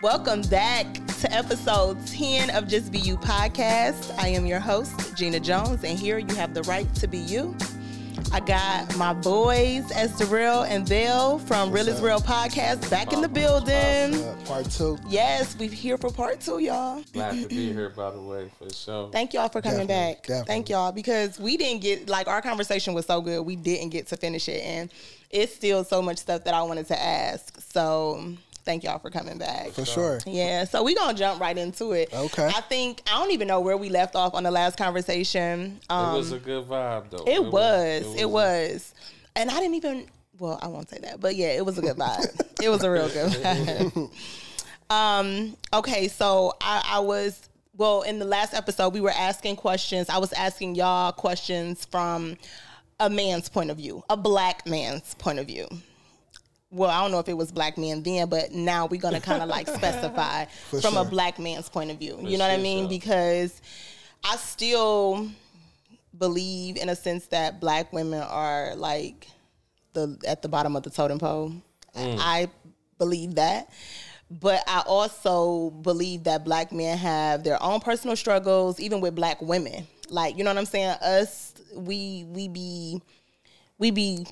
Welcome back to episode 10 of Just Be You podcast. I am your host, Gina Jones, and here you have the right to be you. I got my boys, Esther Real and Bill from Real is Real podcast back in the building. Part two. Yes, we're here for part two, y'all. Glad to be here, by the way, for sure. Thank y'all for coming Definitely, back. definitely. Thank y'all because we didn't get like our conversation was so good. We didn't get to finish it, and it's still so much stuff that I wanted to ask. So thank y'all for coming back. For sure. Yeah, so we're gonna jump right into it. Okay. I think I don't even know where we left off on the last conversation. Um, it was a good vibe, though. it, was, it was, and I didn't even. Well, I won't say that, but yeah, it was a good vibe. it was a real good vibe. um. Okay, so I, I was well in the last episode. We were asking questions. I was asking y'all questions from a man's point of view, a black man's point of view well, I don't know if it was black men then, but now we're gonna kind of like specify from a black man's point of view. you know what I mean? sure. Because I still believe, in a sense, that black women are like the at the bottom of the totem pole. Mm. I believe that. But I also believe that black men have their own personal struggles, even with black women. Like, you know what I'm saying? Us, we we be we be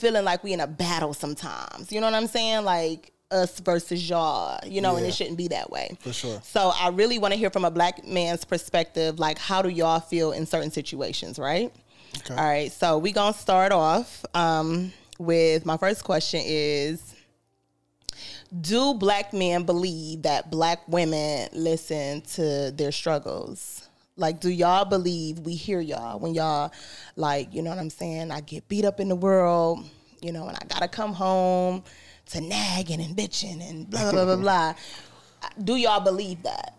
feeling like we in a battle sometimes. You know what I'm saying? Like us versus y'all, you know, and it shouldn't be that way. For sure. So I really want to hear from a black man's perspective, like how do y'all feel in certain situations, right? Okay. All right. So we gonna start off um, with my first question is do black men believe that black women listen to their struggles? Like, do y'all believe we hear y'all when y'all, like, you know what I'm saying? I get beat up in the world, you know, and I gotta come home to nagging and bitching and blah, blah, blah, blah, blah. Do y'all believe that?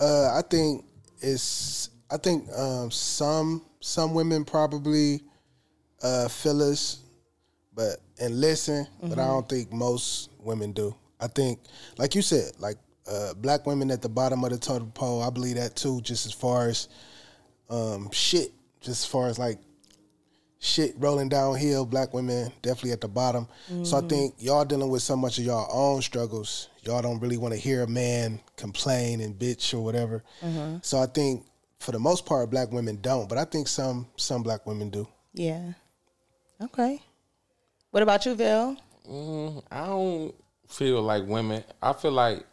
Uh, I think it's. I think um, some some women probably uh, feel us, but and listen. But I don't think most women do. I think, like you said, like uh, black women at the bottom of the totem pole. I believe that too. Just as far as um, shit, just as far as like shit rolling downhill, black women definitely at the bottom. So I think y'all dealing with so much of y'all own struggles. Y'all don't really want to hear a man complain and bitch or whatever. So I think for the most part, black women don't, but I think some some black women do. Yeah. Okay. What about you, Bill? Mm, I don't feel like women. I feel like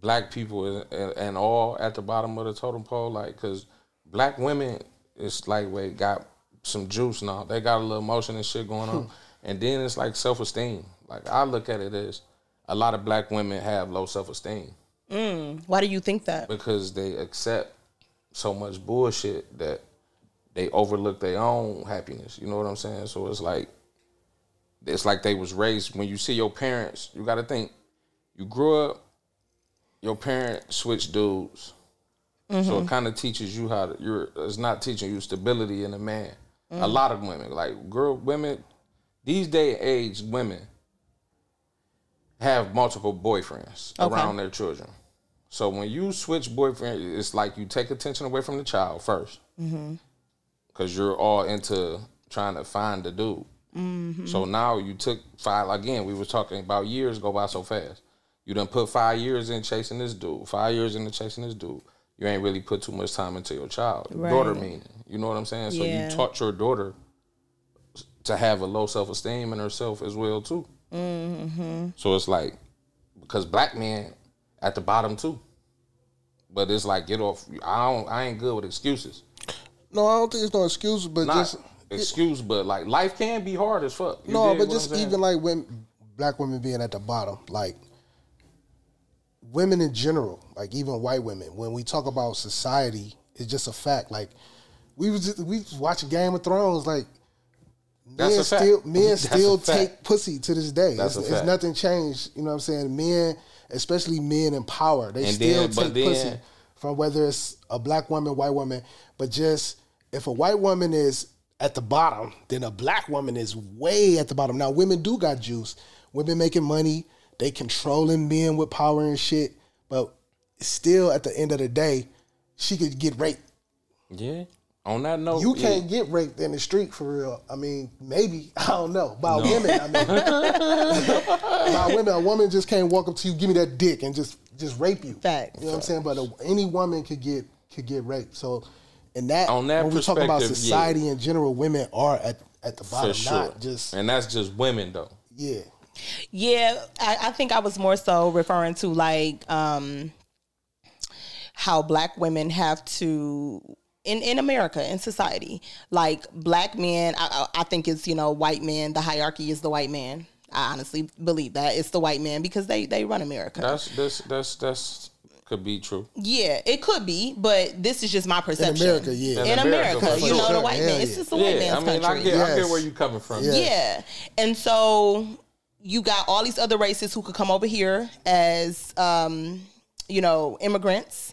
black people and, and all at the bottom of the totem pole, like, because black women it's like, wait, got some juice now. They got a little motion and shit going on. and then it's like self esteem. Like, I look at it as a lot of black women have low self esteem mm, Why do you think that? because they accept so much bullshit that they overlook their own happiness. You know what I'm saying? So it's like it's like they was raised when you see your parents, you gotta think, you grew up, your parents switched dudes. So it mm-hmm. kind of teaches you how to you're it's not teaching you stability in a man. A mm-hmm. lot of women, like girl women, these day age women have multiple boyfriends Okay. around their children. So when you switch boyfriend, it's like you take attention away from the child 1st because mm-hmm. you're all into trying to find the dude. So now you took five again. We were talking about years go by so fast. You done put five years in chasing this dude, five years into chasing this dude. You ain't really put too much time into your child, daughter Right. meaning. You know what I'm saying? So Yeah. you taught your daughter to have a low self esteem in herself as well too. Mm-hmm. So it's like because black men at the bottom too. But it's like get off. I don't. I ain't good with excuses. No, I don't think it's no excuse, but Not just excuse, but like life can be hard as fuck. You no, but just even like when black women being at the bottom, like women in general, like even white women, when we talk about society, it's just a fact. Like we was just, we was watching Game of Thrones, like That's men still men That's still fact. take pussy to this day. That's it's, it's nothing changed. You know what I'm saying? Men, especially men in power, they And still then- take then- pussy from whether it's a black woman, white woman. But just if a white woman is at the bottom, then a black woman is way at the bottom. Now women do got juice. Women making money, they controlling men with power and shit. But still, at the end of the day, she could get raped. yeah. On that note, You can't get raped in the street for real. I mean, maybe I don't know. By women, I mean, by women, a woman just can't walk up to you, give me that dick, and just just rape you. Facts. You know what I'm saying? But a, any woman could get could get raped. So, and that, On that when we talk about perspective, society in general, women are at at the bottom, sure. not just and that's just women though. yeah. Yeah, I, I think I was more so referring to like um, how black women have to in in America in society, like black men. I, I I think it's you know white men. The hierarchy is the white man. I honestly believe that it's the white man because they they run America. That's that's that's that's could be true. yeah, it could be, but this is just my perception. In perception. America, yeah. In In America, America, for you know the white Hell man. It's just the white Yeah, I man's mean, I country. get, I Yes. get where you're coming from. Yeah. Yeah. And so you got all these other races who could come over here as um, you know, immigrants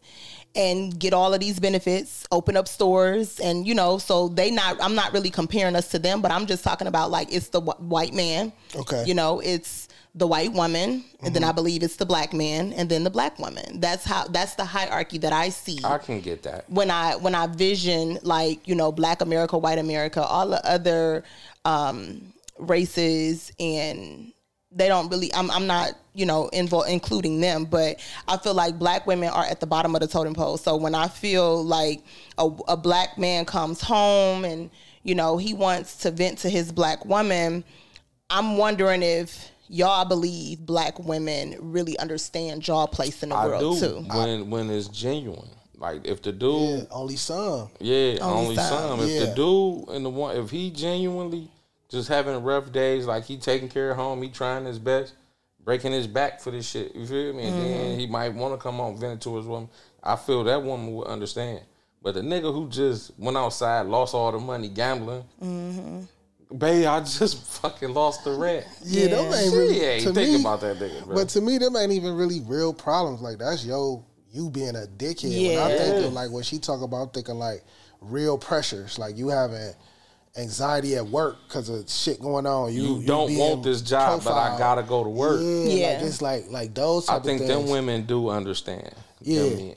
and get all of these benefits, open up stores and you know, so they not I'm not really comparing us to them, but I'm just talking about like it's the wh- white man. Okay. You know, it's the white woman and then I believe it's the black man and then the black woman. That's how that's the hierarchy that I see I can get that. when I when I vision like you know Black America, White America, all the other um, races, and they don't really. I'm I'm not you know involved including them, but I feel like Black women are at the bottom of the totem pole. So when I feel like a, a Black man comes home and you know he wants to vent to his Black woman, I'm wondering if y'all believe Black women really understand y'all place in the I world do too. when when it's genuine. Like if the dude, Yeah, only some. yeah, only, some. some. If Yeah. the dude and the one, if he genuinely just having rough days, like he taking care of home, he trying his best, breaking his back for this shit. You feel me? And Mm-hmm. then he might want to come home vent to his woman. I feel that woman would understand. But the nigga who just went outside, lost all the money gambling. Mm-hmm. Babe, I just fucking lost the rent. Yeah, them ain't really. thinking me, about that nigga, bro. But to me, them ain't even really real problems. Like that's yo, you being a dickhead. When Yeah. I'm thinking like when she talk about, I'm thinking like real pressures. Like you having anxiety at work because of shit going on. You, you don't being want this job, but I gotta go to work. Yeah, Yeah. like it's like like those. Type I think of them women do understand. Yeah. Them men.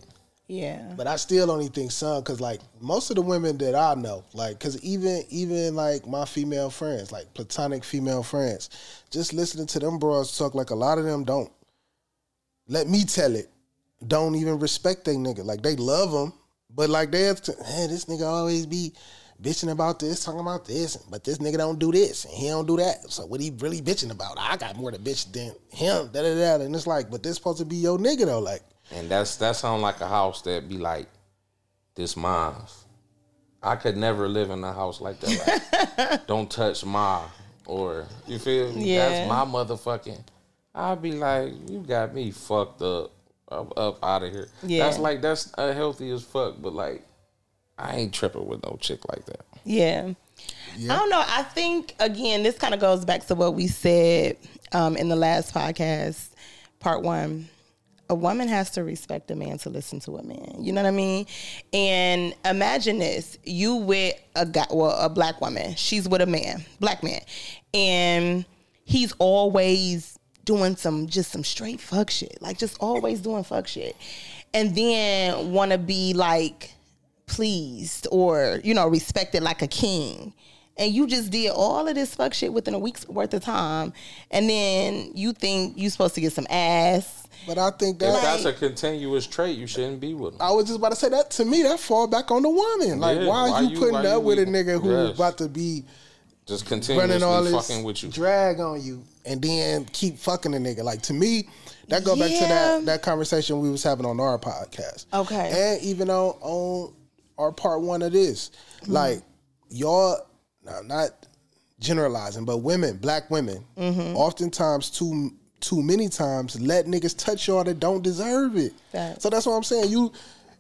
Yeah. But I still only think some because like most of the women that I know, like because even even like my female friends, like platonic female friends, just listening to them bros talk, like a lot of them don't. Let me tell it, don't even respect they nigga. Like they love them, but like they have to. Hey, this nigga always be bitching about this, talking about this, but this nigga don't do this and he don't do that. So what he really bitching about? I got more to bitch than him. Da da da. And it's like, but this supposed to be your nigga though. Like And that's that sound like a house that be like, this mine's. I could never live in a house like that. Like, don't touch my or you feel me? Yeah. That's my motherfucking. I'd be like, you got me fucked up, up, up out of here. Yeah. That's like that's unhealthy as fuck. But like, I ain't tripping with no chick like that. Yeah. I don't know. I think again, this kind of goes back to what we said um, in the last podcast, part one. A woman has to respect a man to listen to a man. You know what I mean? And imagine this: you with a guy, well, a black woman. She's with a man, black man, and he's always doing some just some straight fuck shit, like just always doing fuck shit, and then want to be like pleased or you know respected like a king and you just did all of this fuck shit within a week's worth of time and then you think you're supposed to get some ass But I think If that that's a continuous trait, you shouldn't be with them. I was just about to say that to me that fall back on the woman. Like Yeah, why, why are you you- putting up you with a nigga who's Yes. about to be Just running continuously all this fucking with you. drag on you and then keep fucking a nigga? Like to me, that go back to that that conversation we was having on our podcast. Okay. And even on on our part one of this. Mm-hmm. Like y'all now not generalizing, but women, black women, Mm-hmm. oftentimes too too many times let niggas touch y'all that don't deserve it. So that's what I'm saying. You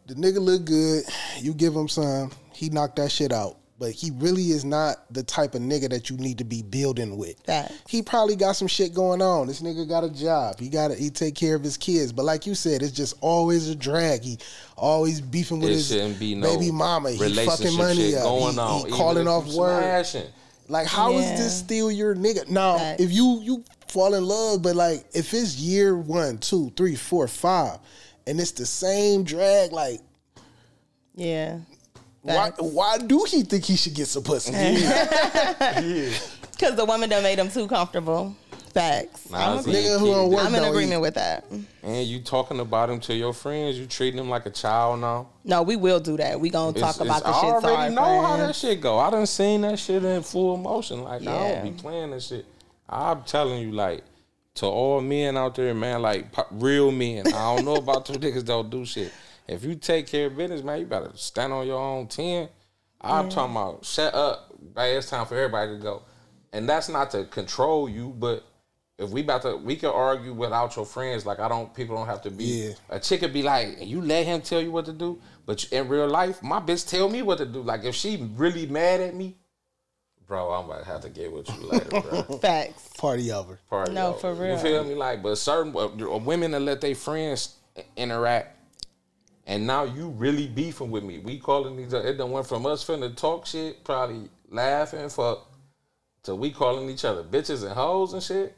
the nigga look good, you give him some, he knocked that shit out. But he really is not the type of nigga that you need to be building with. Facts. He probably got some shit going on. This nigga got a job. He got to he take care of his kids. But like you said, it's just always a drag. He always beefing with It his shouldn't be no baby mama. He relationship fucking money shit up. going he, on. he calling off work. smashing. Like, how is Yeah. this still your nigga? Now, Facts. if you you fall in love, but like if it's year one, two, three, four, five, and it's the same drag, like yeah Why, Facts. why do he think he should get some pussy? Because the woman done made him too comfortable. Facts. Nah, I'm, Nigga who don't work I'm in don't agreement eat. with that. And you talking about him to your friends, you treating him like a child now. No, we will do that. We gonna talk It's- about it's- the shit. I to our already know how that shit go. I done seen that shit in full motion. Like I don't be playing that shit. I'm telling you, like to all men out there, man, like real men. I don't know about two niggas don't do shit. If you take care of business, man, you better stand on your own ten. I'm talking about shut up. Right, it's time for everybody to go. And that's not to control you, but if we about to, we can argue without your friends. Like I don't, people don't have to be. Yeah. A chick could be like, you let him tell you what to do, but in real life, my bitch tell me what to do. Like if she really mad at me, bro, I'm about to have to get with you later, bro. Facts. Party over. Party No, over. for real. You feel me? Like, but certain uh, women that let their friends interact, and now you really beefing with me. We calling each other. It done went from us finna talk shit, probably laughing, fuck, to we calling each other bitches and hoes and shit.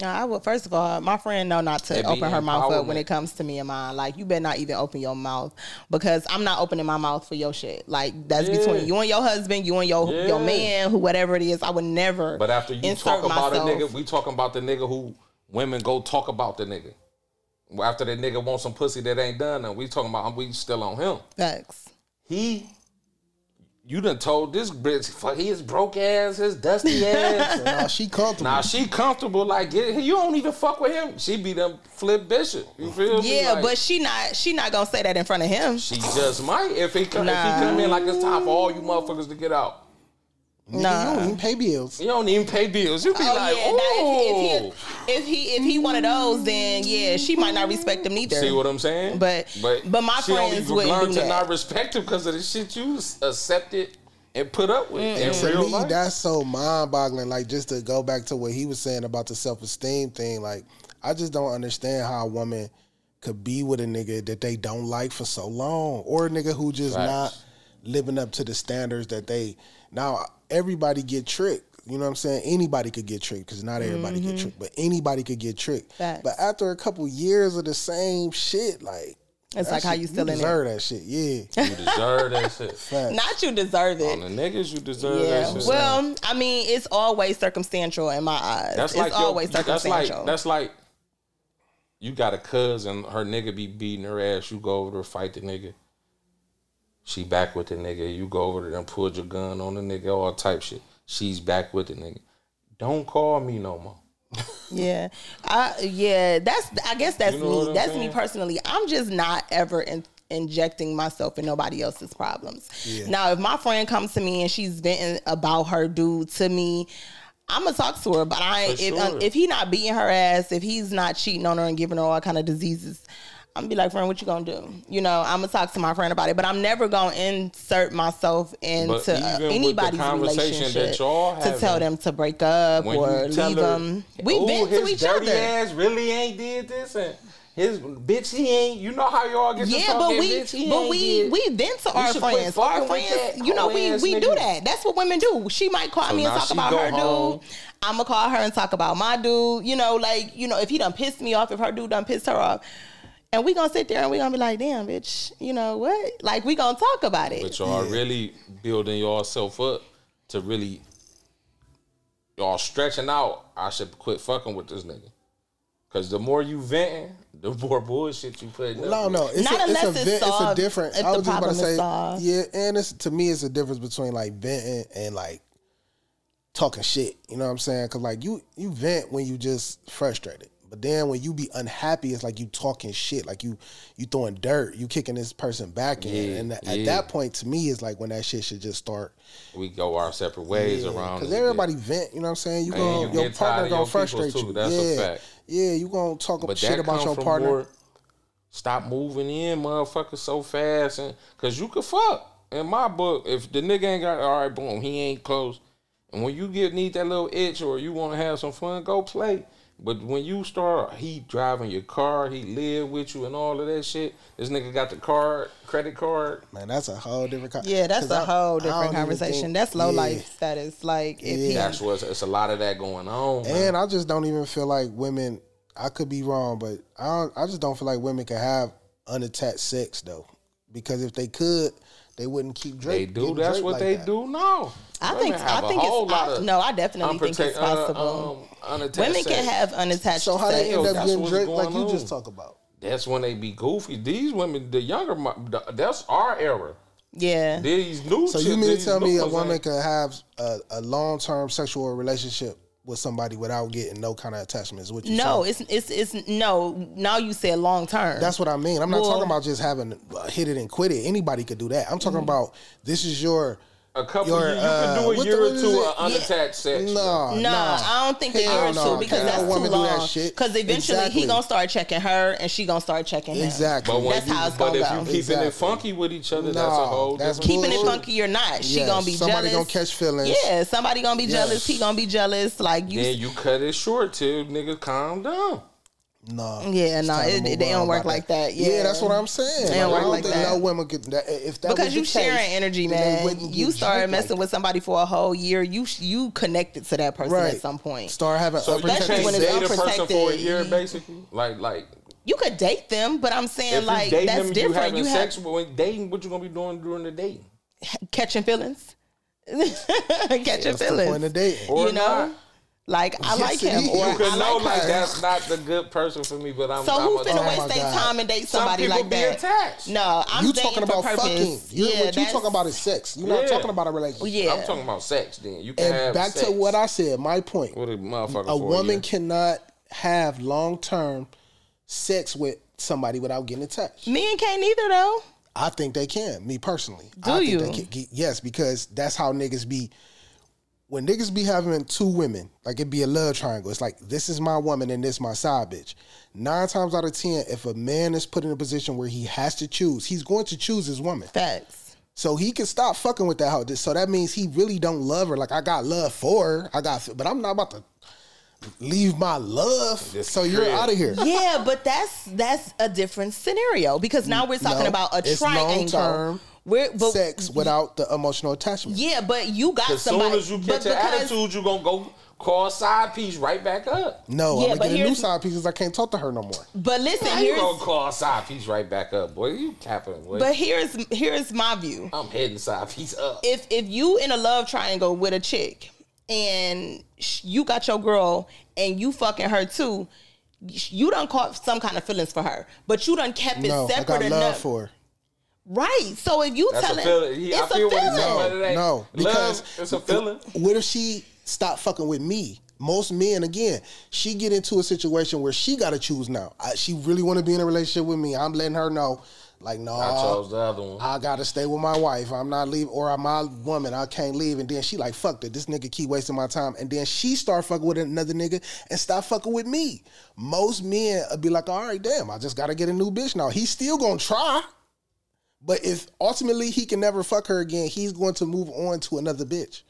No, I would. First of all, my friend know not to open her mouth up when it comes to me and mine. Like you better not even open your mouth because I'm not opening my mouth for your shit. Like that's Yeah. between you and your husband, you and your Yeah. your man, who whatever it is. I would never. But after you talk about myself. a nigga, we talking about the nigga who women go talk about the nigga. Well, After that nigga wants some pussy that ain't done, and we talking about we still on him. Facts. He, you done told this bitch, fuck his broke ass, his dusty ass. Nah, she comfortable. Now she comfortable, like you don't even fuck with him. She be them flip bishop. You feel me? Yeah, Like, but she not she not gonna say that in front of him. she just might if he come, if he come in like it's time for all you motherfuckers to get out. Nigga, Nah. you don't even pay bills. You don't even pay bills. You be Oh like, yeah, ooh. now, if, if, he, if he if he one of those, then yeah, she might not respect him either. See what I'm saying? But- but but my she only friends wouldn't learn to that. not respect him because of the shit you accepted and put up with in To real me, life. that's so mind boggling. Like, just to go back to what he was saying about the self esteem thing, like, I just don't understand how a woman could be with a nigga that they don't like for so long, or a nigga who just Facts. not living up to the standards that they. Now, everybody get tricked. You know what I'm saying? Anybody could get tricked because not everybody get mm-hmm. tricked, but anybody could get tricked. Facts. But after a couple years of the same shit, like It's that like how you still in it. deserve that shit. Yeah, you deserve that shit. Facts. Not you deserve On it. the niggas, you deserve Yeah. that shit. Well, I mean, it's always circumstantial in my eyes. that's it's like your- always that's circumstantial. like that's like you got a cousin, her nigga be beating her ass. You go over to fight the nigga. She back with the nigga. You go over there and pulled your gun on the nigga, all type shit. She's back with the nigga. Don't call me no more. Yeah, I yeah. That's I guess that's You know me. That's me personally. I'm just not ever in, injecting myself in nobody else's problems. Now, if my friend comes to me and she's venting about her dude to me. I'm gonna talk to her, but I For if um, sure. if he not beating her ass, if he's not cheating on her and giving her all kind of diseases, I'm gonna be like, friend, what you gonna do? You know, I'm gonna talk to my friend about it, but I'm never gonna insert myself into uh, even with the anybody's relationship to tell them to break up or leave her, them. We "Ooh, vent to each dirty other. ass really ain't did this and his bitch he ain't. You know how y'all get Yeah, but we bitch, he but we did. we vent to our friends. Our friends, you know, we we nigga. do that. That's what women do. She might call So me and talk about her home. dude. I'm gonna call her and talk about my dude. You know, like you know, if he done pissed me off, if her dude done pissed her off. And we gonna sit there and we gonna be like, damn, bitch, you know what? Like we gonna talk about it. But y'all really building yourself up to really y'all stretching out. I should quit fucking with this nigga. Cause the more you venting, the more bullshit you putting. No, no, it's Not a, it's a, unless it's vent- it's a different. I was just about to say, solved. yeah, and it's to me, it's a difference between like venting and like talking shit. You know what I'm saying? Because like you, you vent when you just frustrated, but then when you be unhappy, it's like you talking shit, like you, you throwing dirt, you kicking this person back in, Yeah, and at yeah. that point, to me, it's like when that shit should just start. we go our separate ways around. Because everybody bitch. vent, you know what I'm saying? You gonna you your partner gonna your frustrate you. that's a yeah, fact. yeah, you gonna talk But shit about your partner. more. Stop moving in, motherfucker, so fast, and cause you could fuck. In my book, if the nigga ain't got all right, boom, he ain't close. And when you get need that little itch or you want to have some fun, go play. But when you start, he driving your car, he live with you, and all of that shit. This nigga got the card, credit card. Man, that's a whole different. Con- yeah, that's a I, whole different conversation. think- that's low yeah. life status. Like if he That's what's it's a lot of that going on. man. And I just don't even feel like women. I could be wrong, but I don't, I just don't feel like women can have unattached sex though, because if they could, They wouldn't keep drinking. They do. getting That's Drake what like they that. do now. I think have I a think whole it's lot I, of no. I definitely think it's unprotect- uh, possible. um, unattached Women can have unattached. So how sex. they end up getting what's Drake like going you just on. talk about? That's when they be goofy. These women, the younger, that's our era. Yeah. These new. So you mean to tell me a woman ain't- could have a, a long term sexual relationship with somebody without getting no kind of attachments. Is what you No, saying? it's it's it's no. Now you said long term. That's what I mean. I'm not Well- talking about just having uh, hit it and quit it. Anybody could do that. I'm talking Mm-hmm. about this is your a couple your, years. You uh, can do a year the- or two it? of unattached sex. no, No, I don't think a year or two because that's too woman that long. Because eventually Exactly. he gonna start checking her and she gonna start checking him. Exactly. But That's you, how it's gonna go. But if you keeping Exactly. it funky with each other, that's a whole that's different Keeping it funky or not, she Yes, gonna be somebody jealous. gonna catch feelings. Yeah, somebody gonna be jealous. He gonna be jealous. Like you. Then you cut it short till nigga calm down. No. Yeah, no, time to it- they don't work like that. Yeah. that's what I'm saying. They don't Like, work I don't like think that. no women could. That, if that because was you the sharing case, energy, man. You get start messing like with somebody for a whole year. You you connected to that person Right. at some point. Start having So you Especially can't when it's date a person for a year, basically. Like like You could date them, but I'm saying if like you that's them, you different. having You, sex. have But when dating, what you gonna be doing during the date? catching feelings, catching That's the feelings. point of dating. You know, not. Like I Yes, like it him, or You You could I know like like that's not the good person for me, but I'm. So I'm who a- finna Oh waste their time and date somebody people like be that? attached. No, I'm you talking about purpose. fucking. You're, yeah, what you that's- talking about is sex. You're not talking about a relationship. Yeah, I'm talking about sex. Then you can And have back sex to what I said, my point. with a motherfucker. A for woman year. cannot have long term sex with somebody without getting attached. Men can't either though. I think they can. Me personally, Do I think you? They can, yes, because that's how niggas be. When niggas be having two women, like it be a love triangle. It's like this is my woman and this my side bitch. Nine times out of ten, if a man is put in a position where he has to choose, he's going to choose his woman. Facts. So he can stop fucking with that hoe. So that means he really don't love her. Like I got love for her. I got, but I'm not about to leave my love. So you're crib. out of here. Yeah, but that's that's a different scenario because now we're talking No, about a it's triangle. Long-term We're but Sex without the emotional attachment. yeah, but you got As soon somebody. as you but catch an because- attitude, you gonna go call side piece right back up. No, Yeah, I'm but gonna get a new side piece because I can't talk to her no more. But listen, How you here's gonna call side piece right back up, boy? You capping, boy. but here's here's my view. I'm heading side piece up. If if you in a love triangle with a chick and you got your girl and you fucking her too, you done caught some kind of feelings for her, but you done kept it No, I separate got love enough. for her. Right. So if you That's tell it, feeling. He, I it's feel a what he's feeling. it. No, because love, it's a feeling. What if she stop fucking with me? Most men, again, she get into a situation where she got to choose now. I, she really want to be in a relationship with me. I'm letting her know, like, no, I chose the other one. I gotta stay with my wife. I'm not leaving, or I'm my woman. I can't leave. And then she like, fuck that. This nigga keep wasting my time. And then she start fucking with another nigga and stop fucking with me. Most men would be like, all right, damn, I just gotta get a new bitch now. He's still gonna try. But if ultimately he can never fuck her again, he's going to move on to another bitch.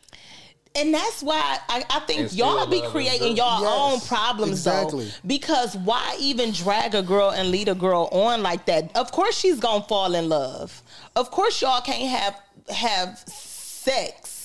And that's why I, I think y'all be creating y'all Yes, own problems exactly. though. Because why even drag a girl and lead a girl on like that? Of course she's gonna fall in love. Of course y'all can't have have sex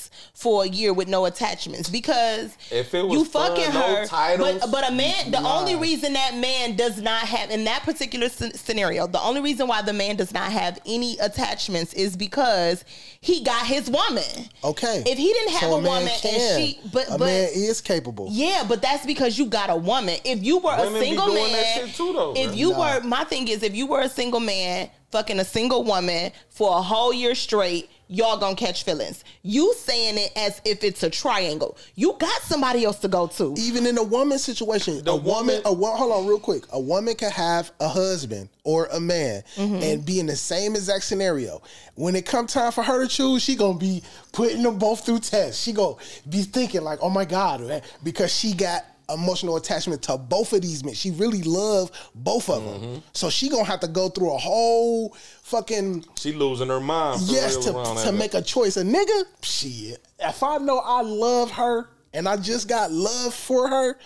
for a year with no attachments because If it was you fun, fucking no her. titles, but but a man, the nah. only reason that man does not have in that particular scenario, the only reason why the man does not have any attachments is because he got his woman. Okay. If he didn't have So a man woman can. and she, but a but man is capable. yeah, but that's because you got a woman. If you were Women a single man, too, though, if bro. you Nah. were, my thing is, if you were a single man fucking a single woman for a whole year straight, y'all gonna catch feelings. You saying it as if it's a triangle. You got somebody else to go to. Even in a woman situation, The a woman, woman- a wo- hold on real quick. A woman can have a husband or a man Mm-hmm. and be in the same exact scenario. When it come time for her to choose, she gonna be putting them both through tests. She gonna be thinking like, oh my god, because she got emotional attachment to both of these men. She really love both of Mm-hmm. them. So she gonna have to go through a whole fucking She losing her mind. For yes to, to make a choice. A nigga, shit. If I know I love her and I just got love for her,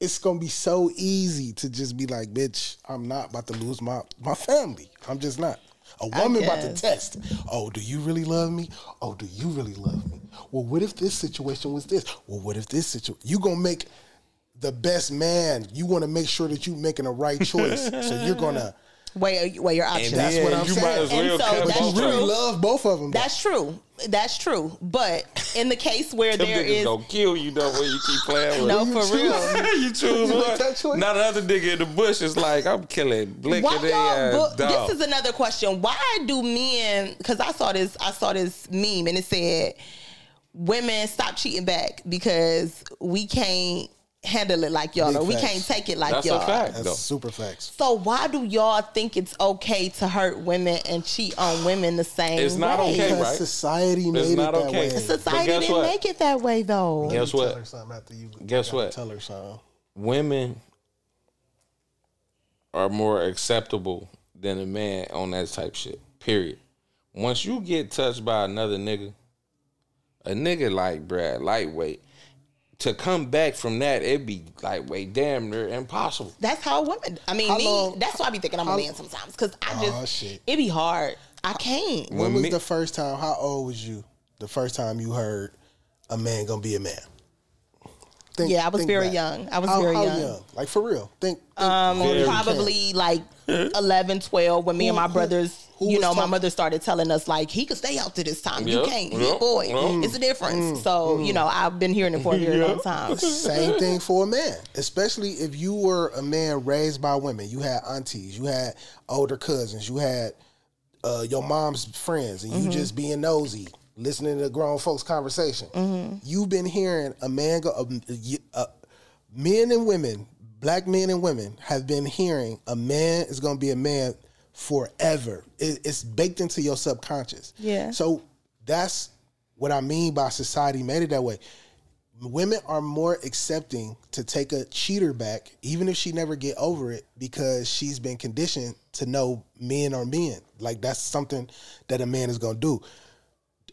it's gonna be so easy to just be like, bitch, I'm not about to lose my my family. I'm just not. A woman about to test. Oh, do you really love me? Oh, do you really love me? Well, what if this situation was this? Well, what if this situation? You gonna make the best man. You want to make sure that you're making the right choice. so you're gonna Weigh weigh your options. that's Yeah, what I'm you saying. might as And so cut that's both You of really love both of them. That's true. That's true. But in the case where Them there niggas is gonna kill you though when you keep playing with no them. for real. you choose You one. make that choice? Now the other nigga in the bush is like, I'm killing, blinking Why their y'all? ass. But dog. this is another question. Why do men? Because I saw this. I saw this meme and it said, "Women stop cheating back because we can't handle it like y'all, Big or we facts. can't take it like That's y'all." a fact, That's though. super facts. So why do y'all think it's okay to hurt women and cheat on women the same It's not way? okay, Because right? society made it not that okay. way. Society didn't what? make it that way though. Guess what? Tell her something after you. Guess what? Tell her something. Women are more acceptable than a man on that type shit. Period. Once you get touched by another nigga, a nigga like Brad, lightweight, to come back from that, it'd be lightweight, damn near impossible. That's how women. I mean, me. long- that's why I be thinking I'm how- a man sometimes because I Aw, just shit. it be hard. I can't. When When was me- the first time? How old was you? The first time you heard a man gonna be a man? Think- Yeah, I was very back. young. I was How- very how young. Like for real. Think. think Um, hard as you can. probably like 11, 12 when me and my brothers, who you was know, my mother started telling us like he could stay out to this time. You can't. yep, boy. yep. It's a difference. Mm, so, you know, I've been hearing it for a very long time. Same thing for a man, especially if you were a man raised by women. You had aunties, you had older cousins, you had uh, your mom's friends, and you Mm-hmm. just being nosy, listening to grown folks' conversation. Mm-hmm. You've been hearing a man go. Uh, uh, men and women, black men and women, have been hearing a man is going to be a man forever. It, it's baked into your subconscious. Yeah. So that's what I mean by society made it that way women are more accepting to take a cheater back even if she never get over it because she's been conditioned to know men are men like that's something that a man is going to do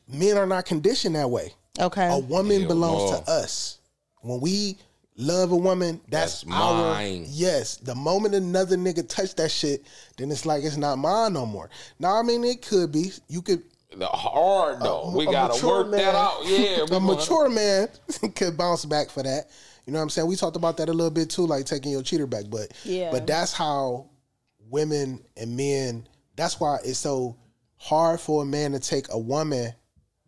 men are not conditioned that way Okay. a woman Hell belongs no. to us when we love a woman that's, That's our mine. yes the moment another nigga touch that shit then it's like it's not mine no more now i mean it could be you could The hard though. we a gotta mature work that out. Yeah, we a gonna- mature man could bounce back for that. You know what I'm saying? We talked about that a little bit too, like taking your cheater back. But Yeah. but that's how women and men. That's why it's so hard for a man to take a woman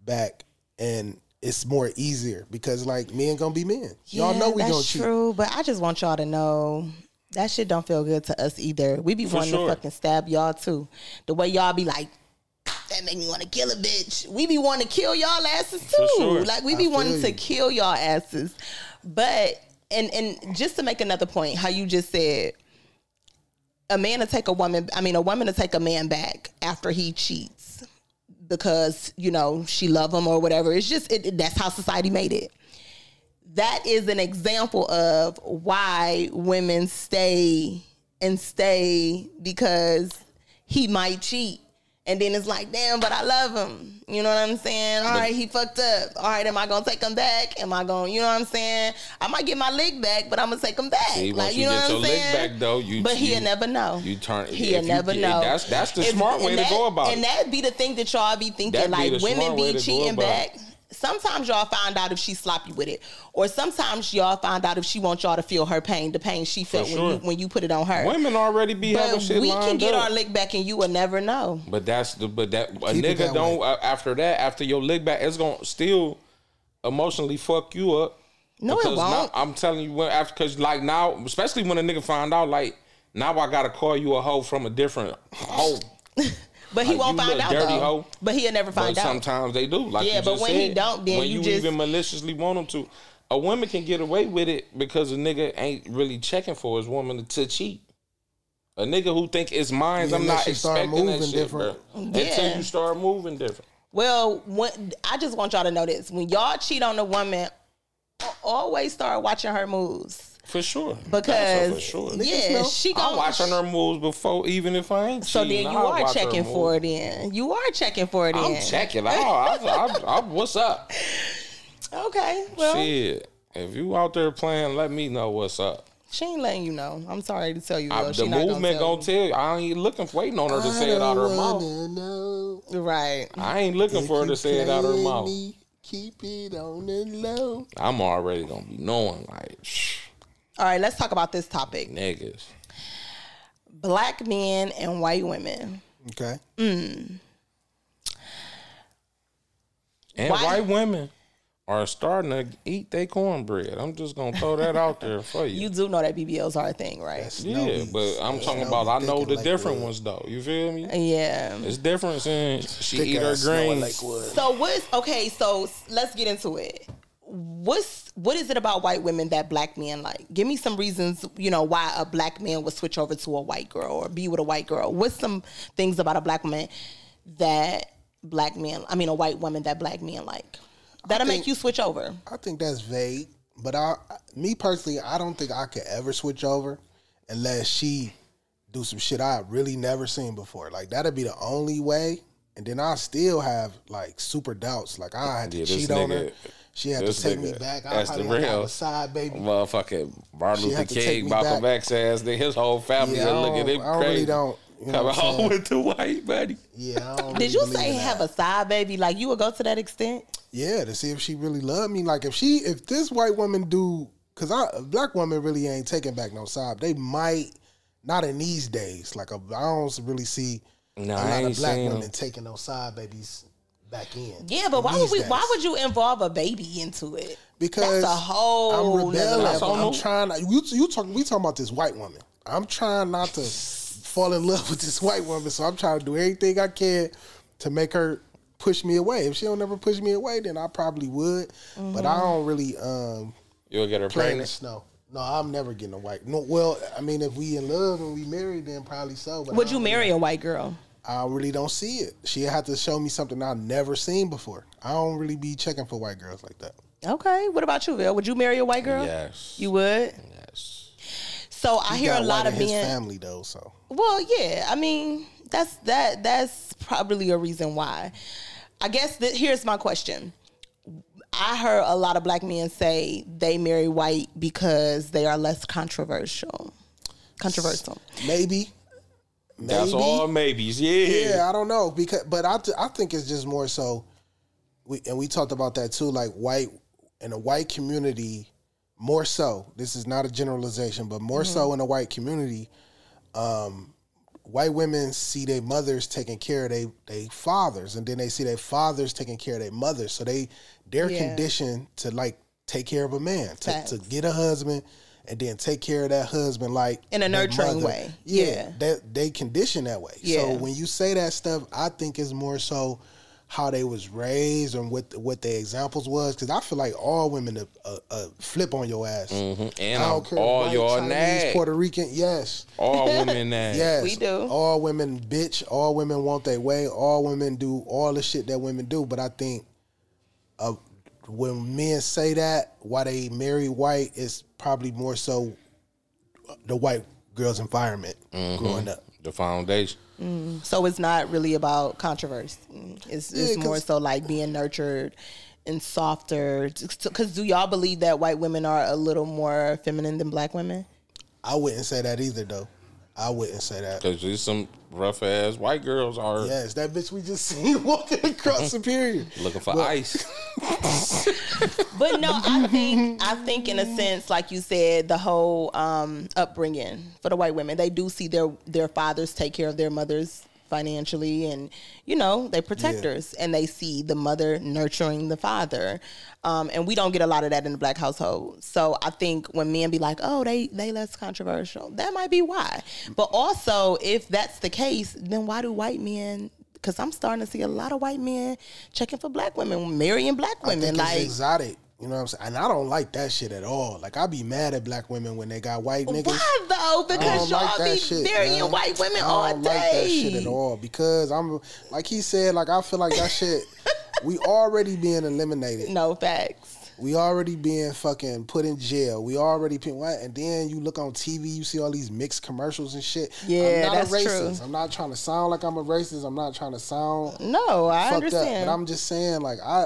back, and it's more easier because like men gonna be men. Y'all Yeah, know we that's gonna cheat. true, but I just want y'all to know that shit don't feel good to us either. We be wanting sure. to fucking stab y'all too. The way y'all be like, that make me want to kill a bitch. We be wanting to kill y'all asses too. sure. Like we be feel wanting to kill y'all asses. But and and just to make another point, how you just said a man to take a woman, I mean a woman to take a man back after he cheats because you know she love him or whatever. It's just it, that's how society made it. That is an example of why women stay and stay because he might cheat. And then it's like, damn, but I love him. You know what I'm saying? All right, he fucked up. All right, am I gonna take him back? Am I gonna, you know what I'm saying? I might get my leg back, but I'm gonna take him back. Like, you you know what I'm leg saying? back, though, you- but he'll you- never know. you turn- He'll if you never get- know. that's- that's the smart way and to go about And it. And that be the thing that y'all be thinking, That be like the women be cheating back. it. Sometimes y'all find out if she sloppy with it, or sometimes y'all find out if she wants y'all to feel her pain, the pain she felt when you when you put it on her. Women already be having shit we lined can get up. our lick back, and you will never know. But that's the but that a Keep it nigga that don't way. uh, after that after your leg back it's gonna still emotionally fuck you up. No, it won't. I'm telling you when after because like now especially when a nigga find out like now I gotta call you a hoe from a different hoe. But he Like, won't find out dirty though. hoe. But he'll never But find out. sometimes they do. Like Yeah, you but just when he don't, then when you you, just- even maliciously want him to, a woman can get away with it because a nigga ain't really checking for his woman to cheat. A nigga who think it's mine, Yeah, I'm not you start expecting that moving shit, different. bro. Yeah. Until you start moving different. Well, when, I just want y'all to know this: when y'all cheat on a woman, always start watching her moves For sure. because for sure. yeah, she I'm watching her moves before, even if I ain't So cheating. then you I'll are checking for it. In you are checking for it. I'm in. checking out. I, I, I, what's up? Okay, well, Shit. If you out there playing, let me know what's up. she ain't letting you know. I'm sorry to tell you. I, the she not movement gonna tell you. I ain't looking, waiting on her to say it out her mouth. Know. Right. I ain't looking for her to say it out her mouth. me, Keep it on the low. I'm already gonna be knowing like, shh, All right. Let's talk about this topic. niggas. black men and white women. Okay. Mm. And Why- white women are starting to eat their cornbread. I'm just gonna throw that out there for you. You do know that BBLs are a thing, right? That's yeah, Snowy. but I'm talking Snowy about I know the like different wood. ones though. You feel me? Yeah. It's different since she Thick eat her ass greens. like wood. So what's okay? So let's get into it. What's what is it about white women that black men like? Give me some reasons. You know why a black man would switch over to a white girl or be with a white girl. What's some things about a black woman that black men? I mean, a white woman that black men like that'll think- make you switch over. I think that's vague, but I, me personally, I don't think I could ever switch over unless she do some shit I really never seen before. Like that'd be the only way, and then I still have like super doubts. Like I had to Yeah, this cheat on her. Nigga- She had to this take me nigga, back. I that's the had to have real a side baby. Motherfucking Martin She Luther had to take King, me Malcolm back. X ass, nigga, his whole family Yeah, I are looking don't- at I really crazy. don't, you know Coming I'm home saying? with the white buddy. Yeah. I don't Did really you say in that. have a side baby? Like you would go to that extent? Yeah, to see if she really loved me. Like if she, if this white woman do, cause I, a black woman really ain't taking back no side. They might, not in these days. Like a, I don't really see Nah, a I lot of black women them. taking those side babies back in. Yeah, but why would we? days. Why would you involve a baby into it? Because that's a whole. I'm nother rebelling. I'm trying. To, you you talk. We talking about this white woman. I'm trying not to fall in love with this white woman, so I'm trying to do everything I can to make her push me away. If she don't ever push me away, then I probably would. But I don't really um, You'll get her play in the pregnant. snow. No, I'm never getting a white. No, well, I mean, if we in love and we married, then probably so. But Would you don't marry a white girl? I really don't see it. She had to show me something I've never seen before. I don't really be checking for white girls like that. Okay. What about you, Bill? Would you marry a white girl? Yes. You would. Yes. So I He hear a lot white of in his men. family though, so Well, yeah. I mean, that's that. That's probably a reason why. I guess that here's my question. I heard a lot of black men say they marry white because they are less controversial. Controversial. maybe. Maybe. That's all maybes. Yeah. Yeah, I don't know because, but I, th- I think it's just more so. We and we talked about that too. Like white in a white community, more so. This is not a generalization, but more so in a white community, um, white women see their mothers taking care of their they fathers, and then they see their fathers taking care of their mothers. So they they're Yeah. conditioned to like take care of a man, to, to get a husband. And then take care of that husband like In a nurturing way. Yeah, Yeah. that they condition that way. Yeah. So when you say that stuff, I think it's more so how they was raised and what what their examples was. Because I feel like all women uh, uh, uh, flip on your ass. Mhm. And I don't care, all white, your Chinese, nag. Puerto Rican, yes, All women that. yes, We do. All women bitch. All women want their way. All women do all the shit that women do. But I think uh, when men say that, why they marry white is probably more so the white girl's environment Mm-hmm. growing up. The foundation. So it's not really about controversy. It's, Yeah, it's more 'cause- so like being nurtured and softer. Because do y'all believe that white women are a little more feminine than black women? I wouldn't say that either, though. I wouldn't say that. Because there's some rough ass white girls are Yes, that bitch we just seen walking across Superior. looking for ice. But no, I think I think in a sense, like you said, the whole um, upbringing for the white women, they do see their their fathers take care of their mothers financially, and you know they protectors, and they see the mother nurturing the father, um, and we don't get a lot of that in the black household. So I think when men be like, "Oh, they they less controversial," that might be why. But also, if that's the case, then why do white men? Because I'm starting to see a lot of white men checking for black women, marrying black women, like. exotic. You know what I'm saying? And I don't like that shit at all. Like I be mad at black women when they got white niggas. Why though? Because y'all like be shit, marrying man. white women all day. I don't like that shit at all because I'm like he said. Like I feel like that shit. We already being eliminated. No facts. We already being fucking put in jail. We already been what? And then you look on TV, you see all these mixed commercials and shit. Yeah, I'm not that's a true. racist. I'm not trying to sound like I'm a racist. I'm not trying to sound No, I fucked understand. up. But I'm just saying, like I,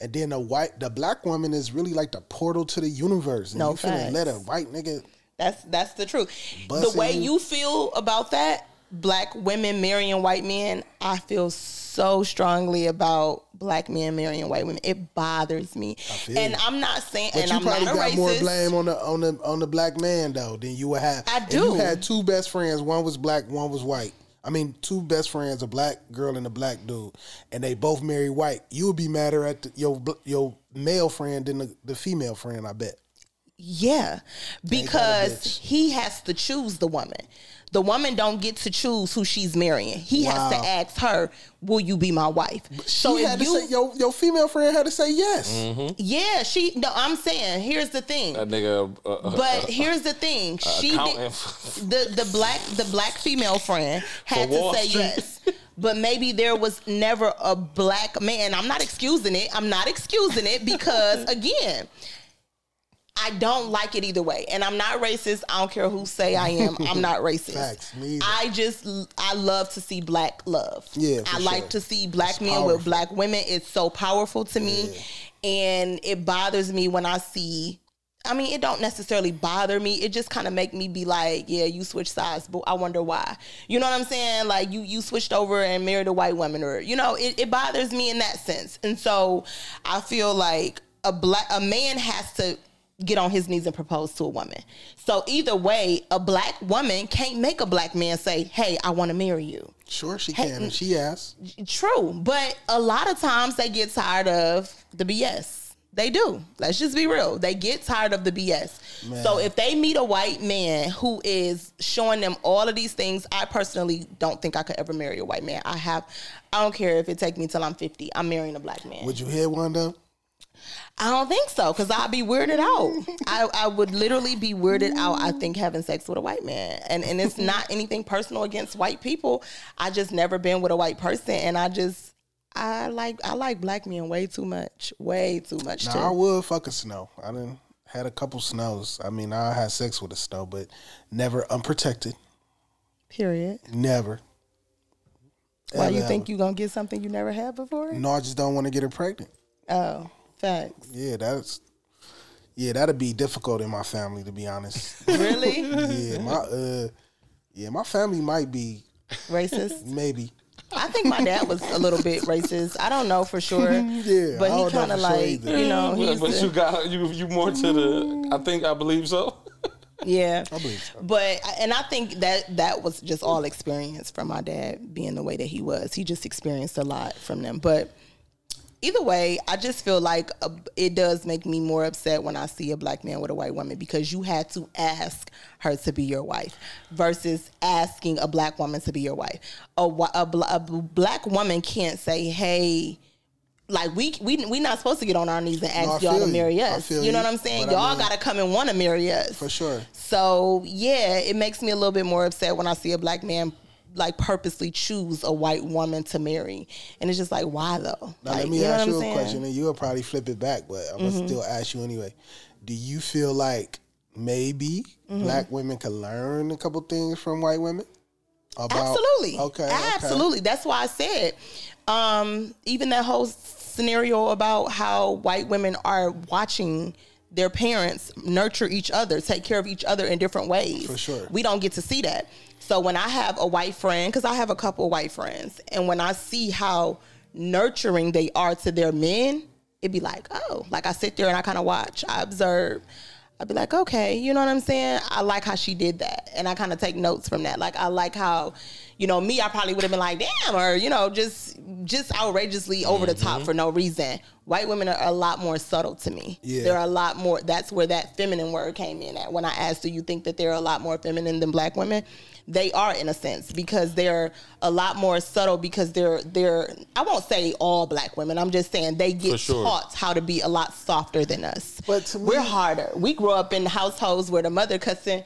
and then the white, the black woman is really like the portal to the universe. And No you finna facts. let a white nigga. that's that's the truth. The way you. you feel about that, black women marrying white men, I feel so strongly about black men marrying white women. It bothers me, and you. I'm not saying, But and you I'm not probably got racist. more blame on the on the on the black man though than you would have. I If you do. had two best friends. One was black. One was white. I mean, two best friends, a black girl and a black dude, and they both marry white. You would be madder at the, your your male friend than the, the female friend. I bet. Yeah, because he has to choose the woman. The woman don't get to choose who she's marrying. He has to ask her, "Will you be my wife?" She had to say your your female friend had to say yes. Mm-hmm. yeah, she. No, I'm saying here's the thing. That nigga. Uh, uh, But here's the thing: she did, the the black the black female friend had to say Street. yes. But maybe there was never a black man. I'm not excusing it. I'm not excusing it because again, I don't like it either way. And I'm not racist. I don't care who say I am. I'm not racist. Facts, me. I just I love to see black love. Yeah, I like to see black It's men powerful. with black women. It's so powerful to me. And it bothers me when I see I mean, it don't necessarily bother me. It just kind of make me be like, yeah, you switched sides, but I wonder why. You know what I'm saying? Like you you switched over and married a white woman, or you know, it, it bothers me in that sense. And so I feel like a black a man has to get on his knees and propose to a woman. So either way, a black woman can't make a black man say, "Hey, I want to marry you." Sure, she can. And mm, she asked. True, but a lot of times they get tired of the BS. They do. Let's just be real. They get tired of the BS. Man. So if they meet a white man who is showing them all of these things, I personally don't think I could ever marry a white man. I have I don't care if it take me till I'm 50. I'm marrying a black man. Would you hit one though? I don't think so because I'd be weirded out. I, I would literally be weirded out. I think having sex with a white man, and and it's not anything personal against white people. I just never been with a white person, and I just I like I like black men way too much, way too much. Now too. I would fuck a snow. I didn't had a couple snows. I mean, I had sex with a snow, but never unprotected. Period. Never. Why Ever, you ever. think you gonna get something you never had before? No, I just don't want to get her pregnant. Oh, facts. Yeah, that's. Yeah, that'd be difficult in my family, to be honest. Really yeah, my uh, yeah, my family might be racist. maybe. I think my dad was a little bit racist. I don't know for sure. Yeah, but he kind of for sure like you know he but but to- you got you you more to the. I think I believe so. Yeah, I believe so. But and I think that that was just all experience from my dad being the way that he was. He just experienced a lot from them. But either way, I just feel like uh it does make me more upset when I see a black man with a white woman because you had to ask her to be your wife versus asking a black woman to be your wife. A, a, a black woman can't say, "Hey." Like we we we not supposed to get on our knees and ask I y'all to marry us. feel You know what I'm saying? But y'all mean- gotta come and want to marry us For sure. so yeah, it makes me a little bit more upset when I see a black man like purposely choose a white woman to marry, and it's just like, why though? Now like, let me know ask you a saying? question, and you'll probably flip it back, but I'm Mm-hmm. gonna still ask you anyway. Do you feel like maybe Mm-hmm. black women can learn a couple things from white women? About, Absolutely. Okay. okay. Absolutely. That's why I said, um, even that whole scenario about how white women are watching their parents nurture each other, take care of each other in different ways. For sure. We don't get to see that. So when I have a white friend, because I have a couple white friends, and when I see how nurturing they are to their men, it'd be like, oh, like I sit there and I kind of watch, I observe. I'd be like, okay, you know what I'm saying? I like how she did that. And I kind of take notes from that. Like I like how, you know, me, I probably would have been like, damn, or, you know, just just outrageously over the top mm-hmm. for no reason. White women are a lot more subtle to me. Yeah. They're a lot more that's where that feminine word came in at. When I asked, do you think that they're a lot more feminine than black women? They are in a sense because they're a lot more subtle because they're they're I won't say all black women. I'm just saying they get sure. taught how to be a lot softer than us. But me- we're harder. We grew up in households where the mother cussing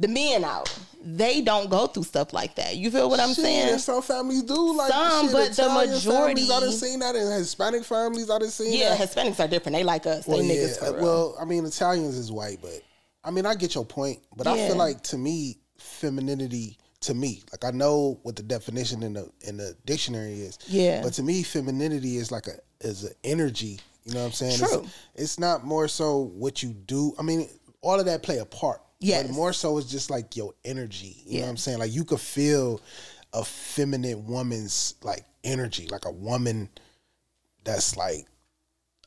the men out. They don't go through stuff like that. You feel what I'm Shit, saying? some families do like Some, shit, but the majority- Families, I done seen that in Hispanic families. I done seen Yeah, that. Hispanics are different. They like us. Well, they yeah. niggas real. Well, I mean, Italians is white, but I mean, I get your point. But I feel like to me, femininity to me, like I know what the definition in the in the dictionary is. Yeah. But to me, femininity is like a is an energy. You know what I'm saying? True. It's, it's not more so what you do. I mean, all of that play a part. Yes. But more so, it's just like your energy. You know what I'm saying? Like you could feel a feminine woman's like energy, like a woman that's like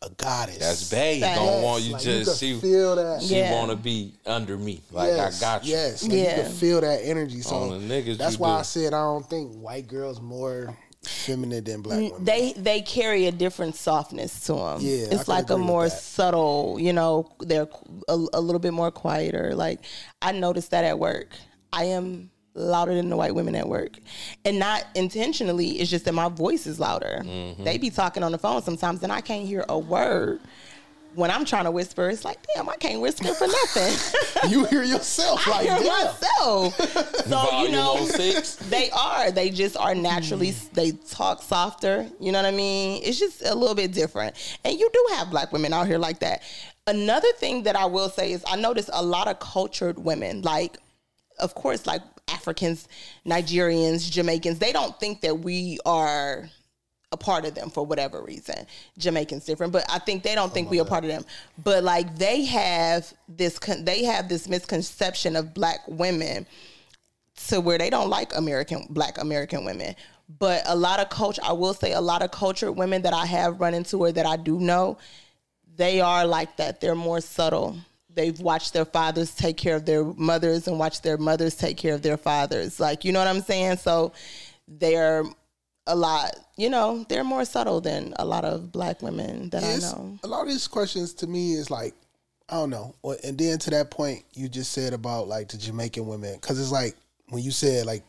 a goddess. That's babe. Facts. Don't want you Like, you just could she feel that. she Yeah. want to be under me. Like yes, I got you. Yes, like you Yeah. can feel that energy. So the niggas, that's why do. I said I don't think white girls more feminine than black women. they they carry a different softness to them. Yeah, it's could like a agree with more subtle. You know, they're a, a little bit more quieter. Like I noticed that at work. I am louder than the white women at work, and not intentionally. It's just that my voice is louder. Mm-hmm. They be talking on the phone sometimes, and I can't hear a word. When I'm trying to whisper, it's like, damn, I can't whisper for nothing. you hear yourself I like hear damn. myself. So you know, six. they are. They just are naturally. They talk softer. You know what I mean? It's just a little bit different. And you do have black women out here like that. Another thing that I will say is I notice a lot of cultured women, like, of course, like Africans, Nigerians, Jamaicans. They don't think that we are a part of them for whatever reason. Jamaicans different, but I think they don't oh think we are part of them. But like they have this, con- they have this misconception of black women to where they don't like American black American women. But a lot of culture, I will say, a lot of cultured women that I have run into or that I do know, they are like that. They're more subtle. They've watched their fathers take care of their mothers and watched their mothers take care of their fathers. Like, you know what I'm saying? So they're a lot, you know, they're more subtle than a lot of black women that It's- I know. A lot of these questions to me is like, I don't know. And then to that point you just said about like the Jamaican women, because it's like when you said like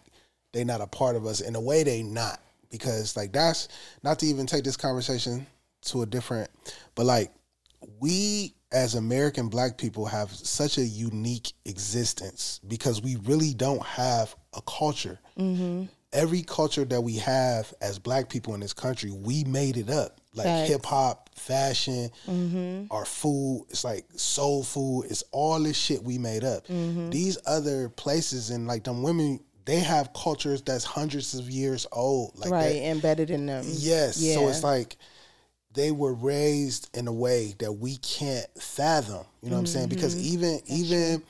they're not a part of us, in a way they not, because like that's not to even take this conversation to a different, but like we as American black people have such a unique existence because we really don't have a culture. Mm-hmm. Every culture that we have as black people in this country, we made it up. Like hip hop, fashion, our food, it's like soul food, it's all this shit we made up. These other places and like them women, they have cultures that's hundreds of years old. Like Right, that, embedded in them. Yes. So it's like they were raised in a way that we can't fathom. You know what I'm saying? Because Mm-hmm. even even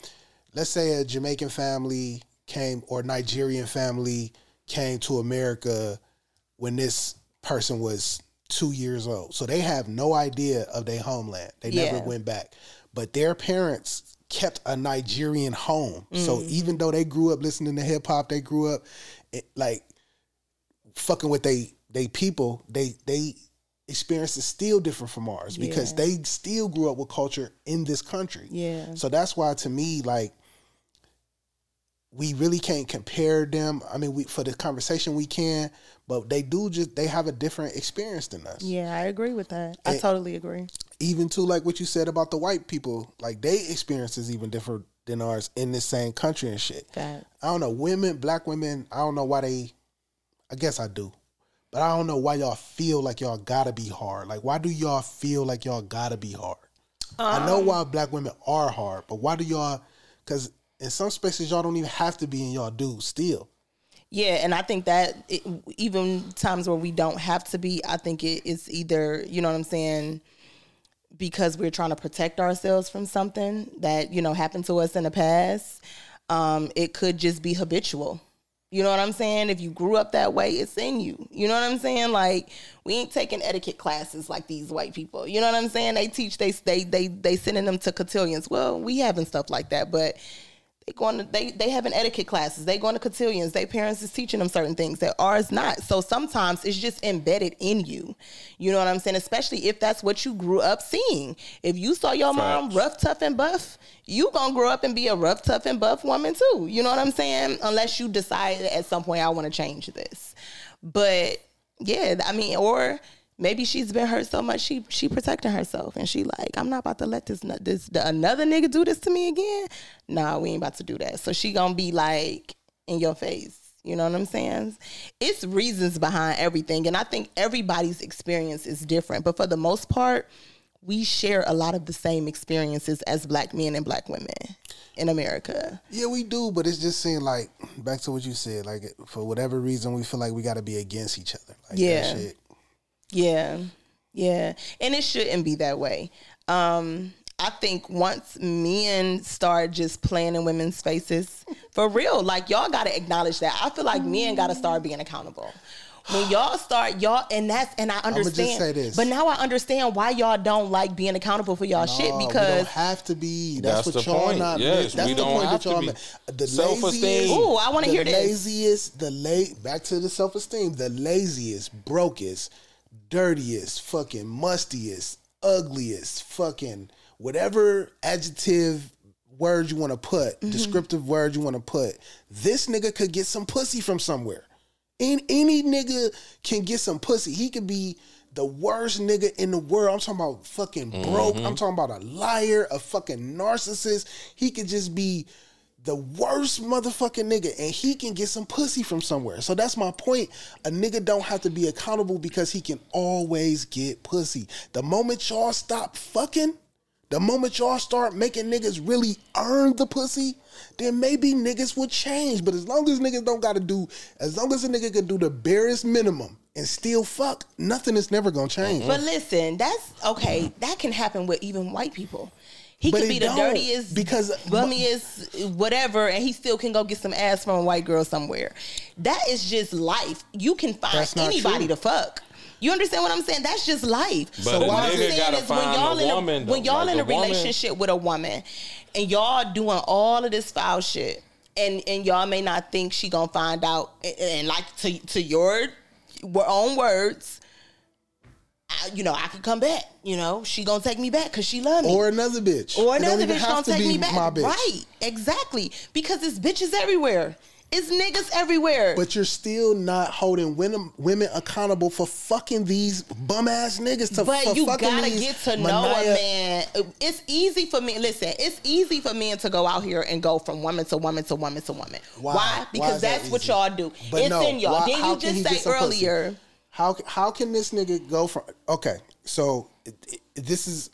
let's say a Jamaican family came or Nigerian family came to America when this person was two years old. So they have no idea of their homeland. They never Yeah. went back. But their parents kept a Nigerian home. So Mm. even though they grew up listening to hip hop, they grew up it, like fucking with they they people, they they experience is still different from ours because Yeah. they still grew up with culture in this country. Yeah. So that's why to me, like we really can't compare them. I mean, we for the conversation we can, but they do just they have a different experience than us. Yeah, I agree with that. I totally agree. Even to like what you said about the white people, like they experience is even different than ours in this same country and shit. That I don't know, women, black women, I don't know why they I guess I do. But I don't know why y'all feel like y'all gotta be hard. Like why do y'all feel like y'all gotta be hard? I know um, why black women are hard, but why do y'all cause in some spaces y'all don't even have to be in y'all do still. Yeah, and I think that it, even times where we don't have to be, I think it is either you know what I'm saying because we're trying to protect ourselves from something that you know happened to us in the past. Um, it could just be habitual. You know what I'm saying? If you grew up that way, it's in you. You know what I'm saying? Like we ain't taking etiquette classes like these white people. You know what I'm saying? They teach they they they they sending them to cotillions. Well, we having stuff like that, but they going to they they having etiquette classes. They going to cotillions. Their parents is teaching them certain things that ours not. So sometimes it's just embedded in you. You know what I'm saying? Especially if that's what you grew up seeing. If you saw your mom rough, tough, and buff, you gonna grow up and be a rough, tough, and buff woman too. You know what I'm saying? Unless you decide at some point I want to change this. But yeah, I mean, or maybe she's been hurt so much she she protecting herself and she like I'm not about to let this this the, another nigga do this to me again. Nah, we ain't about to do that. So she gonna be like in your face. You know what I'm saying? It's reasons behind everything, and I think everybody's experience is different. But for the most part, we share a lot of the same experiences as black men and black women in America. Yeah, we do, but it's just seeing like back to what you said, like for whatever reason we feel like we gotta be against each other. Like Yeah. that shit. Yeah. Yeah. And it shouldn't be that way. Um, I think once men start just playing in women's faces, for real, like y'all gotta acknowledge that. I feel like men gotta start being accountable. When y'all start, y'all, and that's, and I just understand. say this. But now I understand why y'all don't like being accountable for y'all shit No, we because don't have to be. That's, That's what the y'all point. not. Yes, that's we the don't point have that y'all to be. ma- The Self-esteem. laziest. Ooh, I wanna the hear this. Laziest. The late. Back to the self esteem. The laziest, brokest, dirtiest, fucking mustiest, ugliest, fucking whatever adjective word you want to put, Mm-hmm. descriptive word you want to put. This nigga could get some pussy from somewhere. Any, any nigga can get some pussy. He could be the worst nigga in the world. I'm talking about fucking broke. I'm talking about a liar, a fucking narcissist. He could just be the worst motherfucking nigga and he can get some pussy from somewhere. So that's my point. A nigga don't have to be accountable because he can always get pussy. The moment y'all stop fucking, the moment y'all start making niggas really earn the pussy, then maybe niggas will change. But as long as niggas don't gotta do, as long as a nigga can do the barest minimum and still fuck, nothing is never gonna change. But listen, that's okay. That can happen with even white people. He But could be the dirtiest, because- bummiest, whatever, and he still can go get some ass from a white girl somewhere. That is just life. You can find anybody true. to fuck. You understand what I'm saying? That's just life. But so a what I'm nigga saying is when y'all in a woman, when y'all Like in a a woman- relationship with a woman, and y'all doing all of this foul shit, and and y'all may not think she gonna find out, and, and like to to your own words. I, you know, I could come back. You know, she gonna take me back because she love me. Or another bitch. Or another bitch gonna take me back. Right, exactly. Because it's bitches everywhere. It's niggas everywhere. But you're still not holding women, women accountable for fucking these bum ass niggas. To, But you gotta get to know Mania- a man. It's easy for me. Listen, it's easy for men to go out here and go from woman to woman to woman to woman. Why? Why? Why Because that that's what y'all do. But it's no, in y'all. why- then how you just say earlier? pussy? Earlier. How how can this nigga go from? Okay, so it, it- this is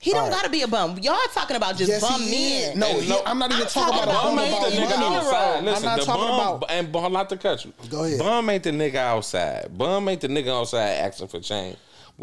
He don't All right. gotta be a bum. Y'all talking about just yes, bum he men. is. No, he- no, I'm not even I'm talking talking about a about bum Bum ain't the nigga money. outside. I'm Listen, not the talking bum about. and bum not to cut you. Go ahead. Bum ain't the nigga outside. Bum ain't the nigga outside asking for change.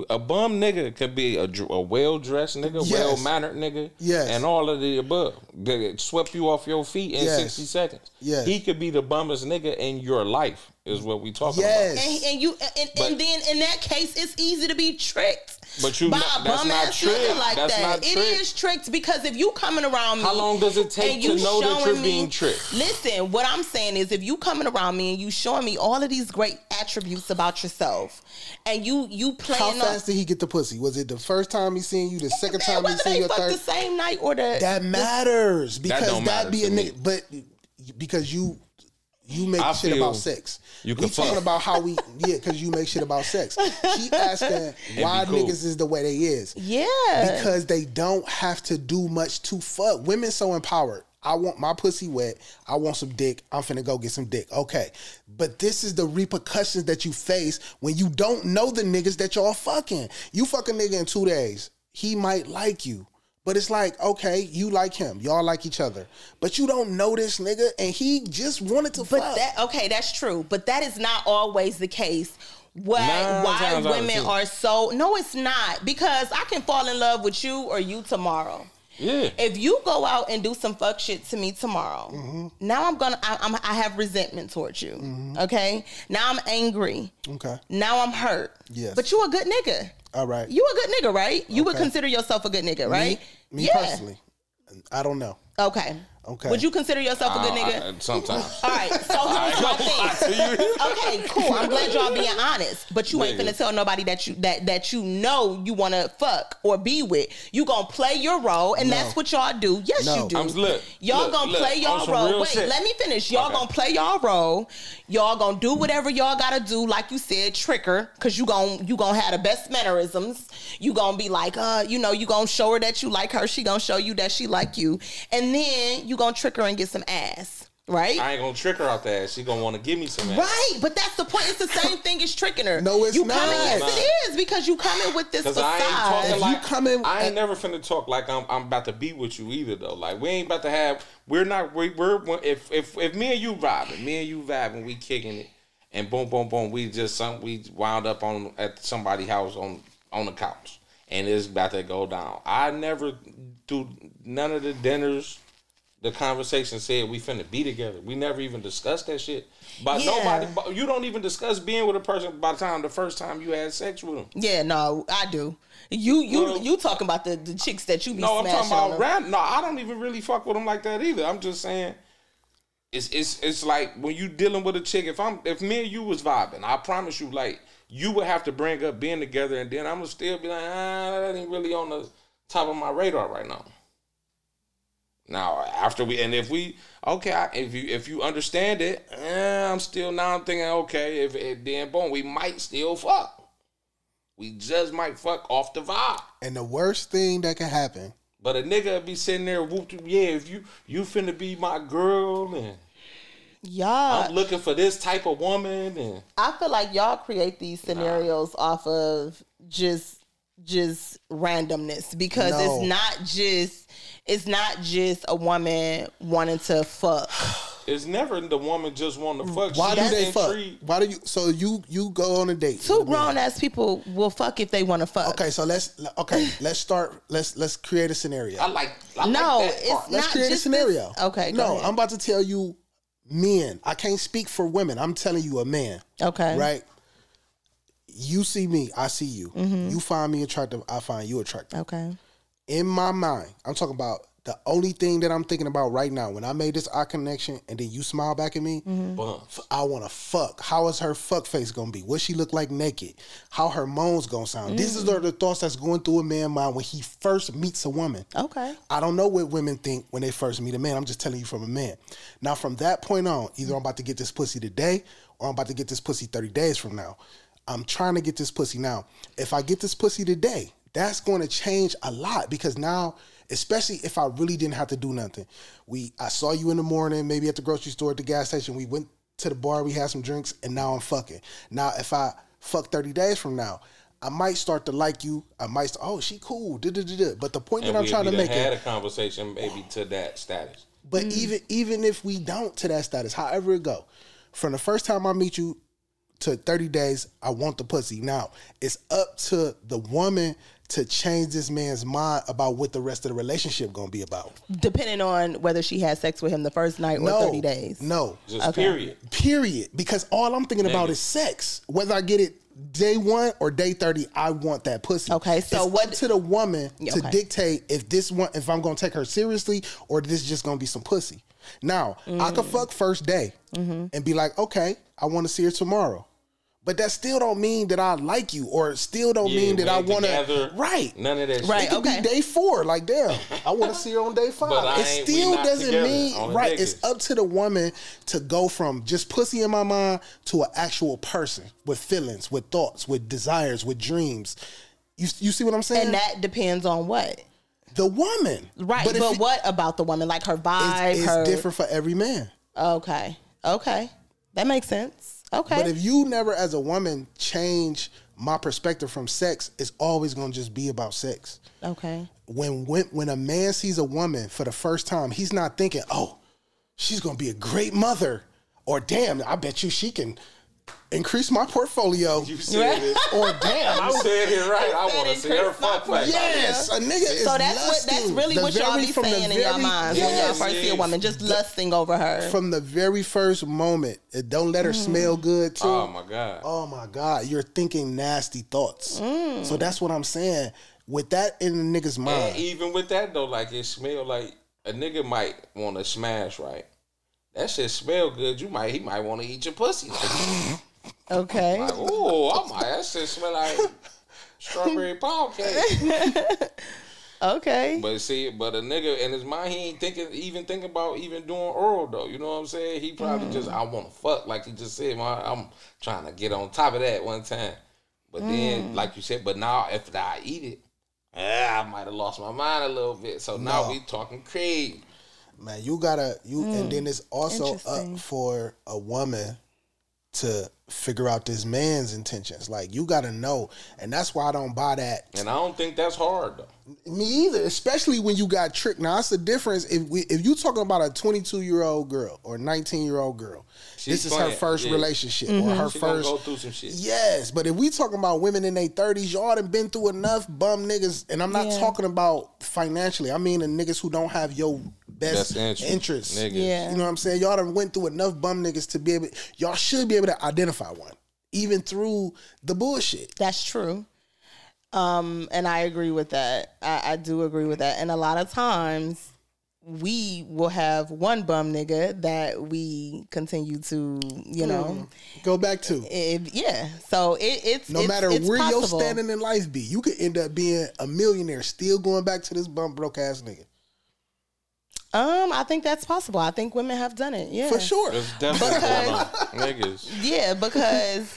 A bum nigga could be a, a well dressed nigga, Yes. well mannered nigga, Yes. and all of the above. That swept you off your feet in Yes. sixty seconds. Yes. he could be the bummest nigga in your life. Is what we talking Yes. about. And, and you and, But- and then in that case, it's easy to be tricked. But you by not- a that's bum ass tricked. nigga like That's that. not It tricked. is tricked because if you coming around me, How long does it take and to you know that showing you're me- being tricked? Listen, what I'm saying is, if you coming around me and you showing me all of these great attributes about yourself, and you you How playing fast did he get the pussy? Was it the first time he seen you? The second Man, time he whether seen you? fuck Third? the same night or the That matters because don't that, be a to me. nigga. But because you you make I shit about sex. you we can talking fuck. about how we yeah because you make shit about sex. She asking why cool. niggas is the way they is. yeah. because they don't have to do much to fuck. Women so empowered. I want my pussy wet. I want some dick. I'm finna go get some dick. Okay. But this is the repercussions that you face when you don't know the niggas that y'all fucking. You fuck a nigga in two days. He might like you. But it's like, okay, you like him. Y'all like each other. But you don't know this nigga and he just wanted to But fuck. that okay, that's true. But that is not always the case. Why Nine why times out of women are so no, it's not because I can fall in love with you or you tomorrow. Yeah. If you go out and do some fuck shit to me tomorrow, Mm-hmm. now I'm gonna I, I'm, I have resentment towards you. Okay, now I'm angry. okay. Now I'm hurt. Yes. but you a good nigga. All right. You a good nigga, right? You would consider yourself a good nigga, right? Me yeah. personally. I don't know. Okay. Okay. Would you consider yourself a good nigga? I- sometimes. All right, so I here's my gonna lie thing. Okay, cool. I'm glad y'all being honest, but you ain't Nigga. finna tell nobody that you that that you know you want to fuck or be with. You gonna play your role, and that's what y'all do. Yes, No. you do. I'm- look, y'all look, gonna look, play on y'all role. Wait, shit. let me finish. Y'all Okay. gonna play y'all role. Y'all gonna do whatever y'all gotta do, like you said, trick her, cause you gonna you gonna have the best mannerisms. You gonna be like, uh, you know, you gonna show her that you like her. She gonna show you that she like you, and then you gonna trick her and get some ass, right? I ain't gonna trick her out there. She gonna want to give me some ass. Right, but that's the point. It's the same thing as tricking her. No, it's you not. Coming, yes, Nah. it is because you coming with this facade. I ain't talking If you like come in I ain't at- never finna talk like I'm I'm about to be with you either though. Like we ain't about to have. We're not. We, we're if if if me and you vibing, me and you vibing, we kicking it, and boom boom boom, we just some we wound up on at somebody's house on on the couch, and it's about to go down. I never do none of the dinners. The conversation said we finna be together. We never even discussed that shit. But Yeah. nobody, you don't even discuss being with a person by the time the first time you had sex with them. Yeah, no, I do. You you Well- you talking about the, the chicks that you be No, I'm talking about random. No, I don't even really fuck with them like that either. I'm just saying, it's it's it's like when you dealing with a chick. If I'm if me and you was vibing, I promise you, like you would have to bring up being together, and then I'm gonna still be like, ah, that ain't really on the top of my radar right now. Now after we and if we okay, I- if you if you understand it, eh, I'm still now I'm thinking okay, if it then boom, we might still fuck. We just might fuck off the vibe. And the worst thing that can happen, But a nigga be sitting there whoop yeah, if you you finna be my girl and Y'all, I'm looking for this type of woman and I feel like y'all create these scenarios off of just just randomness because No. it's not just it's not just a woman wanting to fuck. it's never the woman just want to fuck. why do they fuck? intrigued. Why do you? So you you go on a date. Two with a man. grown ass people will fuck if they want to fuck. Okay, so let's okay, let's start. Let's let's create a scenario. I like I No, like that it's part. Let's not create a scenario. this- okay, go No, ahead. I'm about to tell you, men. I can't speak for women. I'm telling you, a man. Okay. Right. You see me, I see you. Mm-hmm. You find me attractive, I find you attractive. Okay. In my mind, I'm talking about the only thing that I'm thinking about right now. When I made this eye connection, and then you smile back at me, Mm-hmm. I want to fuck. How is her fuck face gonna be? What she look like naked? How her moans gonna sound? These Mm. are the thoughts that's going through a man's mind when he first meets a woman. Okay. I don't know what women think when they first meet a man. I'm just telling you from a man. Now, from that point on, either I'm about to get this pussy today or I'm about to get this pussy 30 days from now. I'm trying to get this pussy now. If I get this pussy today, that's going to change a lot because now, especially if I really didn't have to do nothing. We I saw you in the morning, maybe at the grocery store, at the gas station. We went to the bar, we had some drinks, and now I'm fucking. Now, if I fuck 30 days from now, I might start to like you. I might, st- oh, she cool. da, da, da, da. But the point And that I'm trying to done make had it, a conversation maybe to that status. but mm. even even if we don't to that status, however it go, from the first time I meet you to 30 days, I want the pussy. Now it's up to the woman to change this man's mind about what the rest of the relationship gonna be about. Depending on whether she had sex with him the first night or 30 days. No, Just Okay. period. period. Because all I'm thinking about is sex. Whether I get it day one or day 30, I want that pussy. Okay, so It's what- up to the woman to dictate if this one if I'm gonna take her seriously or this is just gonna be some pussy. Now, I could Mm. fuck first day Mm-hmm. and be like, okay, I want to see her tomorrow. But that still don't mean that I like you, or still don't Yeah, mean that we I ain't want together. to. Right. None of that Right. shit. It could okay. be day four. Like, damn, I want to see her on day five. But it ain't- still doesn't mean on the right. It's up to the woman to go from just pussy in my mind to an actual person with feelings, with thoughts, with desires, with dreams. You you see what I'm saying? And that depends on what? the woman, Right. But, if it- what about the woman? Like her vibe, it's, it's her different for every man. Okay. Okay. That makes sense. Okay. But if you never, as a woman, change my perspective from sex, it's always gonna just be about sex. okay. when when when a man sees a woman for the first time, he's not thinking, "Oh, she's gonna be a great mother," or "Damn, I bet you she can increase my portfolio," You said it. or "Damn, I You was." said it right. I said want to it, see her Chris, fuck not face. Yes, a nigga is So that's what that's really The what y'all very- be from the saying in your very- minds when y'all yes, first see a yes. woman, just lusting over her. From the very first moment, it don't let her mm. smell good too. Oh my god. oh my god, you're thinking nasty thoughts. Mm. So that's what I'm saying. With that in the nigga's And mind, even with that though, like it smell like a nigga might want to smash right. That shit smell good. You might he might want to eat your pussy. Like, okay. like oh, I might. That shit smell like strawberry pound cake. Okay. But see, but a nigga in his mind, he ain't thinking even thinking about even doing oral though. You know what I'm saying? He probably just mm. I want to fuck, like he just said. Man, I'm trying to get on top of that one time. But then, mm. like you said, but now if I eat it, ah, I might have lost my mind a little bit. So now No. we talking crazy. man, you gotta you, and mm. then it's also up for a woman to figure out this man's intentions. Like you got to know, and that's why I don't buy that. And I don't think that's hard though. Me either, especially when you got tricked. Now that's the difference. If we, if you talking about a 22 year old girl or 19 year old girl, She's this is her first yeah. relationship Mm-hmm. or her She gonna first. go through some shit. Yes, but if we talking about women in their 30s, y'all done been through enough bum niggas, and I'm not Yeah. talking about financially. I mean the niggas who don't have your best, Best interest, interests. niggas. Yeah. You know what I'm saying? Y'all done went through enough bum niggas to be able. Y'all should be able to identify one, even through the bullshit. That's true. Um, and I agree with that. I, I do agree with that. And a lot of times we will have one bum nigga that we continue to, you know, Go back to. it, yeah. So it, it's No it's- matter it's where your standing in life be, you could end up being a millionaire, still going back to this bum broke ass nigga. Um, I think that's possible. I think women have done it. Yeah, For sure. It's definitely going. Niggas. Yeah, because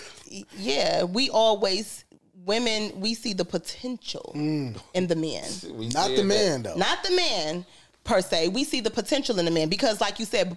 yeah, we always women we see the potential in the men. We Not said the that. man though. not the man per se. We see the potential in the man because, like you said,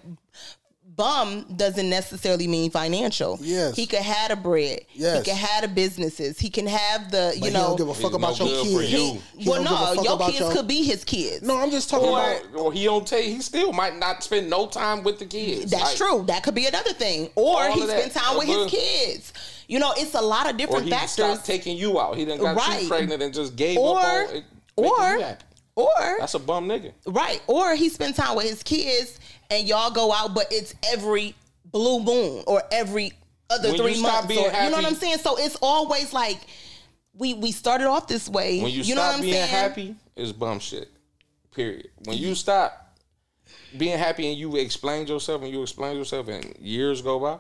bum doesn't necessarily mean financial. Yes. he could have the bread. Yes. he could have the businesses. He can have the you But he know. don't give a fuck about no your good for kids. you. He well, don't give a no, your kids your- could be his kids. No, I'm just talking Or, about. or he don't take. He still might not spend no time with the kids. That's Like, true. That could be another thing. Or he of spend time with his kids. You know, it's a lot of Or different he factors. stopped taking you out. He done got Right. you pregnant and just gave Or- up on it. making or- you happy. Or That's a bum nigga. Right. Or he spend time with his kids and y'all go out, but it's every blue moon or every other When you three months. being or, you know what I'm saying? So it's always like we we started off this way. When you, know what stop I'm being saying? happy, it's bum shit. Period. When you stop being happy and you explain yourself and you explain yourself and years go by,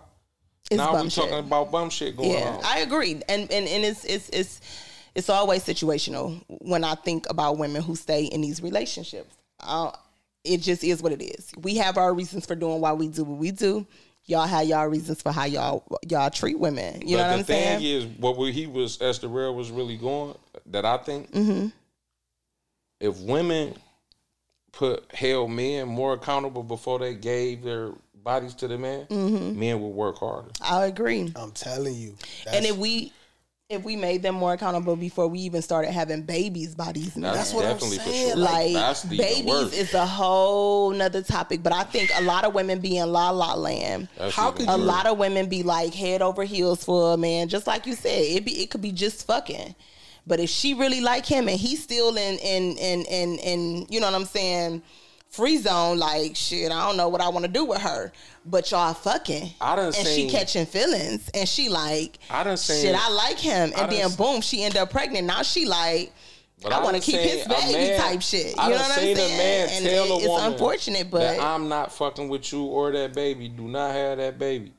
It's now we shit. talking about bum shit going Yeah, on. I agree. And and and it's it's it's it's always situational when I think about women who stay in these relationships. Uh, it just is what it is. We have our reasons for doing why we do what we do. Y'all have y'all reasons for how y'all y'all treat women. You but know what the I'm saying? The thing is, what we- he was Esther Real was really going that I think Mm-hmm. if women put held men more accountable before they gave their bodies to the man, Mm-hmm. men would work harder. I agree. I'm telling you. and if we if we made them more accountable before we even started having babies by these men. That's, what I'm definitely for saying, sure. like That's the babies is a whole nother topic but i think a lot of women be in la la land That's How could a you- worse. lot of women be like head over heels for a man just like you said it be it could be just fucking but if she really like him and he's still in in in in, in you know what i'm saying free zone like shit i don't know what i want to do with her but y'all fucking I done and seen- she catching feelings and she like I done seen- shit i like him and then s- boom she end up pregnant now she like But I, want to keep his baby man- type shit. You I know what I'm saying? a man and tell it- a it's unfortunate, but I'm not fucking with you or that baby. Do not have that baby.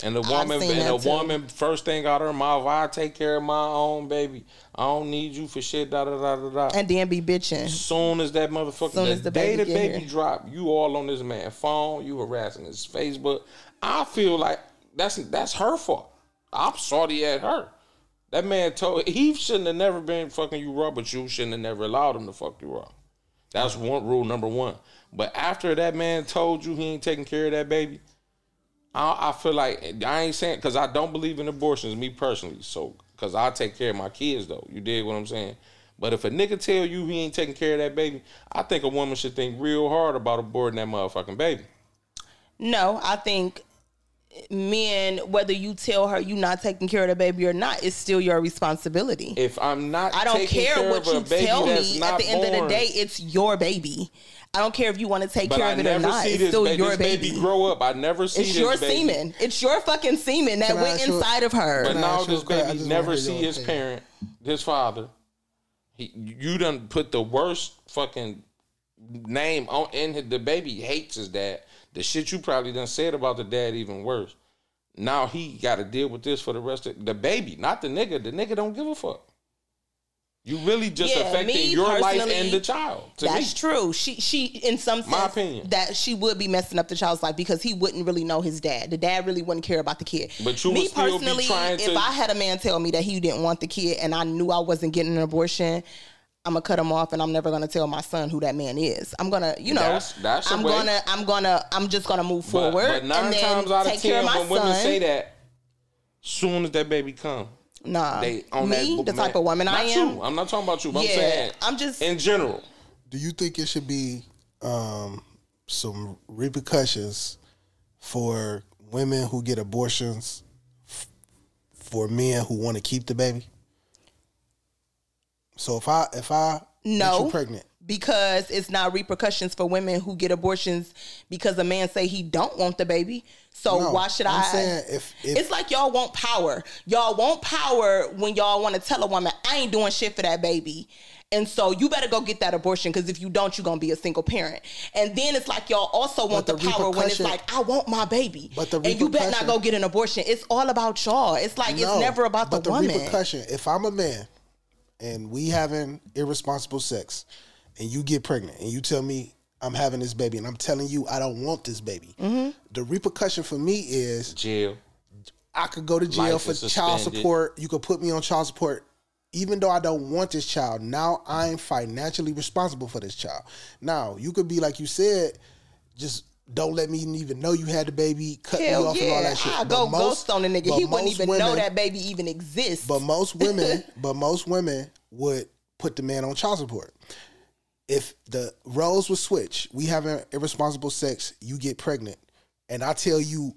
And the woman, and the too. woman, first thing out her mouth, I take care of my own baby. I don't need you for shit. Da da da da da. and then be bitching. Soon as that motherfucker, Soon the, as the day baby the baby here. drop, you all on this man phone, you harassing his Facebook. I feel like that's that's her fault. I'm sorry at her. That man told he shouldn't have never been fucking you raw, but you shouldn't have never allowed him to fuck you raw. That's one rule number one. But after that man told you he ain't taking care of that baby, I, I feel like I ain't saying because I don't believe in abortions, me personally. So because I take care of my kids though. You dig what I'm saying? But if a nigga tell you he ain't taking care of that baby, I think a woman should think real hard about aborting that motherfucking baby. No, I think men, whether you tell her you're not taking care of the baby or not, it's still your responsibility. If I'm not, I don't taking care care what you tell me. At the end of the day, it's your baby. I don't care if you want to take But care I of it or not. It's still baby, your this baby. baby grow up. I never see It's this your baby. semen. It's your fucking semen that Can went you- inside of her. But now ask you a this question? I baby never see his opinion. parent, his father. He, you done put the worst fucking name on in the baby hates his dad. The shit you probably done said about the dad even worse. Now he got to deal with this for the rest of the baby, not the nigga. The nigga don't give a fuck. You really just Yeah, affecting your life and the child. That's me. true. She she in some sense My opinion. that she would be messing up the child's life because he wouldn't really know his dad. The dad really wouldn't care about the kid. But you me personally, if to- I had a man tell me that he didn't want the kid and I knew I wasn't getting an abortion. I'm gonna cut him off, and I'm never gonna tell my son who that man is. I'm gonna, you know, That's- that's a I'm way. gonna, I'm gonna, I'm just gonna move But, forward but nine and then times out of take care ten, of my when women son. say that, Soon as that baby come, Nah, they on me, that the type of woman I am. You. I'm not talking about you. But Yeah, I'm saying I'm just- in general. Do you think it should be um, some repercussions for women who get abortions f- for men who want to keep the baby? So if I if I get No. you pregnant, because it's not repercussions for women who get abortions because a man say he don't want the baby. So No, why should I'm I? saying if- if- it's like y'all want power. Y'all want power when y'all want to tell a woman I ain't doing shit for that baby. And so you better go get that abortion because if you don't, you're gonna be a single parent. And then it's like y'all also want the, the power when it's like I want my baby. But the and you better not go get an abortion. It's all about y'all. It's like No, it's never about but the, woman. repercussion. If I'm a man and we having irresponsible sex, and you get pregnant, and you tell me I'm having this baby, and I'm telling you I don't want this baby, Mm-hmm. the repercussion for me is Jail. I could go to jail Life for child support. You could put me on child support. Even though I don't want this child, now I'm financially responsible for this child. Now, you could be like you said, just don't let me even know you had the baby, cut me Hell off and all that shit. I go most- ghost on the nigga. He wouldn't even know women- that baby even exists. But most women, but most women would put the man on child support. If the roles would switch, we having irresponsible sex, you get pregnant, and I tell you,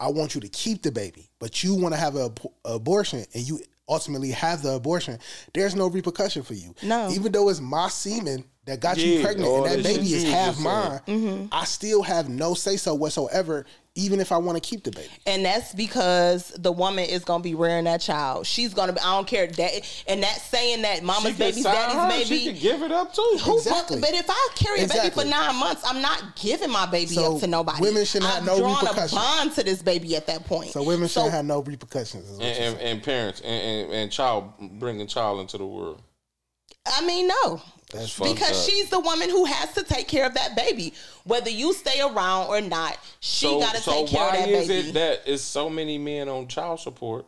I want you to keep the baby, but you want to have an abortion, and you ultimately have the abortion. There's no repercussion for you. No. even though it's my semen that got you pregnant, and that that baby is half mine. Mm-hmm. I still have no say so whatsoever, even if I want to keep the baby. and that's because the woman is gonna be rearing that child. She's gonna be. I don't care that, and that's saying that mama's baby, baby's can sign her, daddy's She baby. can give it up too. Who Exactly. But if I carry a baby for nine months, I'm not giving my baby So up to nobody. women should not I've no drawn repercussions. a bond to this baby at that point. So women So- shouldn't have no repercussions. and, and, and parents and, and, and child bringing child into the world. I mean, no. That's because up. she's the woman who has to take care of that baby, whether you stay around or not. She so, got to so take care of that baby. So why is it that it's so many men on child support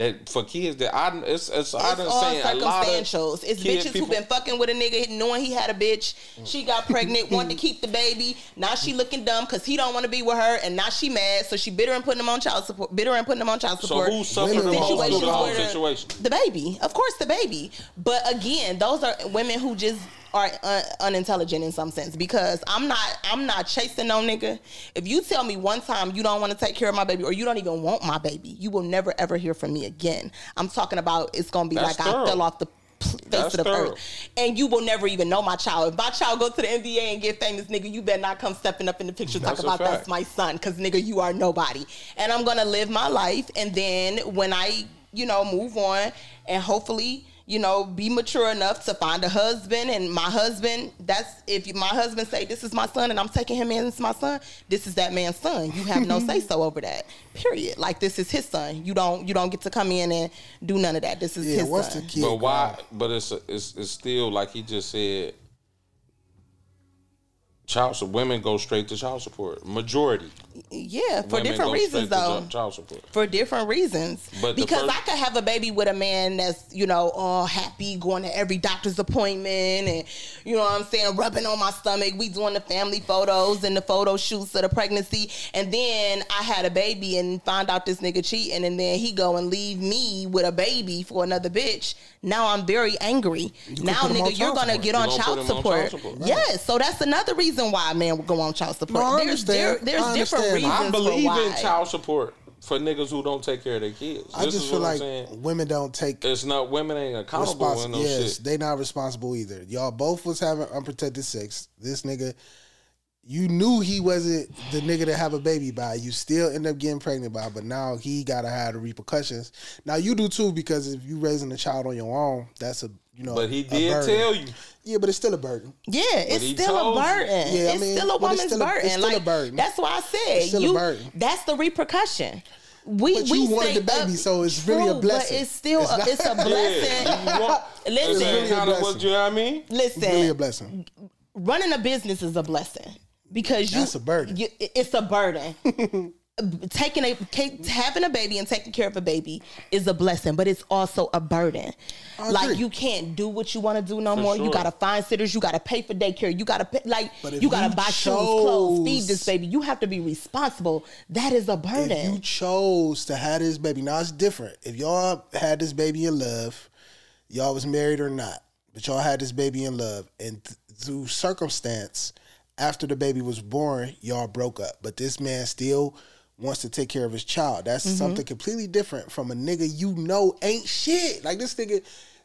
that for kids that I it's, it's, I It's done all seen a lot of circumstantials. It's kid bitches who people- been fucking with a nigga knowing he had a bitch. She got pregnant, wanted to keep the baby. Now she looking dumb because he don't want to be with her, and now she mad. So she bitter and putting him on child support. Bitter and putting him on child So support. who's suffering Women the most the whole situation? The baby, of course, the baby. But again, those are women who just are un- unintelligent in some sense because I'm not I'm not chasing no nigga. If you tell me one time you don't want to take care of my baby or you don't even want my baby, you will never ever hear from me again. I'm talking about it's gonna be That's like I fell off the face That's of the thorough. earth, and you will never even know my child. If my child go to the NBA and get famous, nigga, you better not come stepping up in the picture That's talk about fact. that's my son, because nigga, you are nobody. And I'm gonna live my life, and then when I, you know, move on, and hopefully, you know, be mature enough to find a husband, and my husband, that's if my husband say this is my son, and I'm taking him in as my son, this is that man's son. You have no say so over that. Period. Like this is his son. You don't you don't get to come in and do none of that. This is Yeah, his once son. the kid But why? grow- But it's it's it's still like he just said. Child support. Women go straight to child support. Majority. Yeah, for Women different go reasons straight to though. Child support. for different reasons. But because first- I could have a baby with a man that's, you know, all happy, going to every doctor's appointment and, you know what I'm saying, rubbing on my stomach. We doing the family photos and the photo shoots of the pregnancy. And then I had a baby and find out this nigga cheating and then he go and leave me with a baby for another bitch. Now I'm very angry. now, put him on nigga, you're gonna support. get You on gonna child put on support. child support, right. Yes, so that's another reason why a man would go on child support. No, I there's there, understand. there's I different reasons I I believe for why. in child support for niggas who don't take care of their kids. I This just is feel what like women don't take It's not women ain't accountable in responsible. no Yes, shit. they not responsible either. Y'all both was having unprotected sex. This nigga, you knew he wasn't the nigga to have a baby by. You still end up getting pregnant by, but now he gotta have the repercussions. Now you do too because if you raising a child on your own, that's a you know. But he did burden. tell you. Yeah, but it's still a burden. Yeah, it's still a burden. Yeah, I it's mean, still a woman's still a- burden. it's still a burden. That's why I said It's still a you. burden. That's the repercussion. We But we you wanted the baby, up- so it's really a blessing. But it's still It's a, it's a blessing. Yeah. Want, Listen. it's Really a kind of what blessing. you know what I mean. Listen, It's really a blessing. running a business is a blessing because you That's a burden. you- it's a burden. taking a having a baby and taking care of a baby is a blessing, but it's also a burden. Like you can't do what you want to do no more. You gotta find sitters. You gotta pay for daycare. You gotta pay, like you gotta you buy shoes, clothes, feed this baby. You have to be responsible. That is a if burden. you chose to have this baby, now it's different. If y'all had this baby in love, y'all was married or not, but y'all had this baby in love, and th- through circumstance, after the baby was born, y'all broke up. But this man still wants to take care of his child. That's Mm-hmm. something completely different from a nigga you know ain't shit. Like this nigga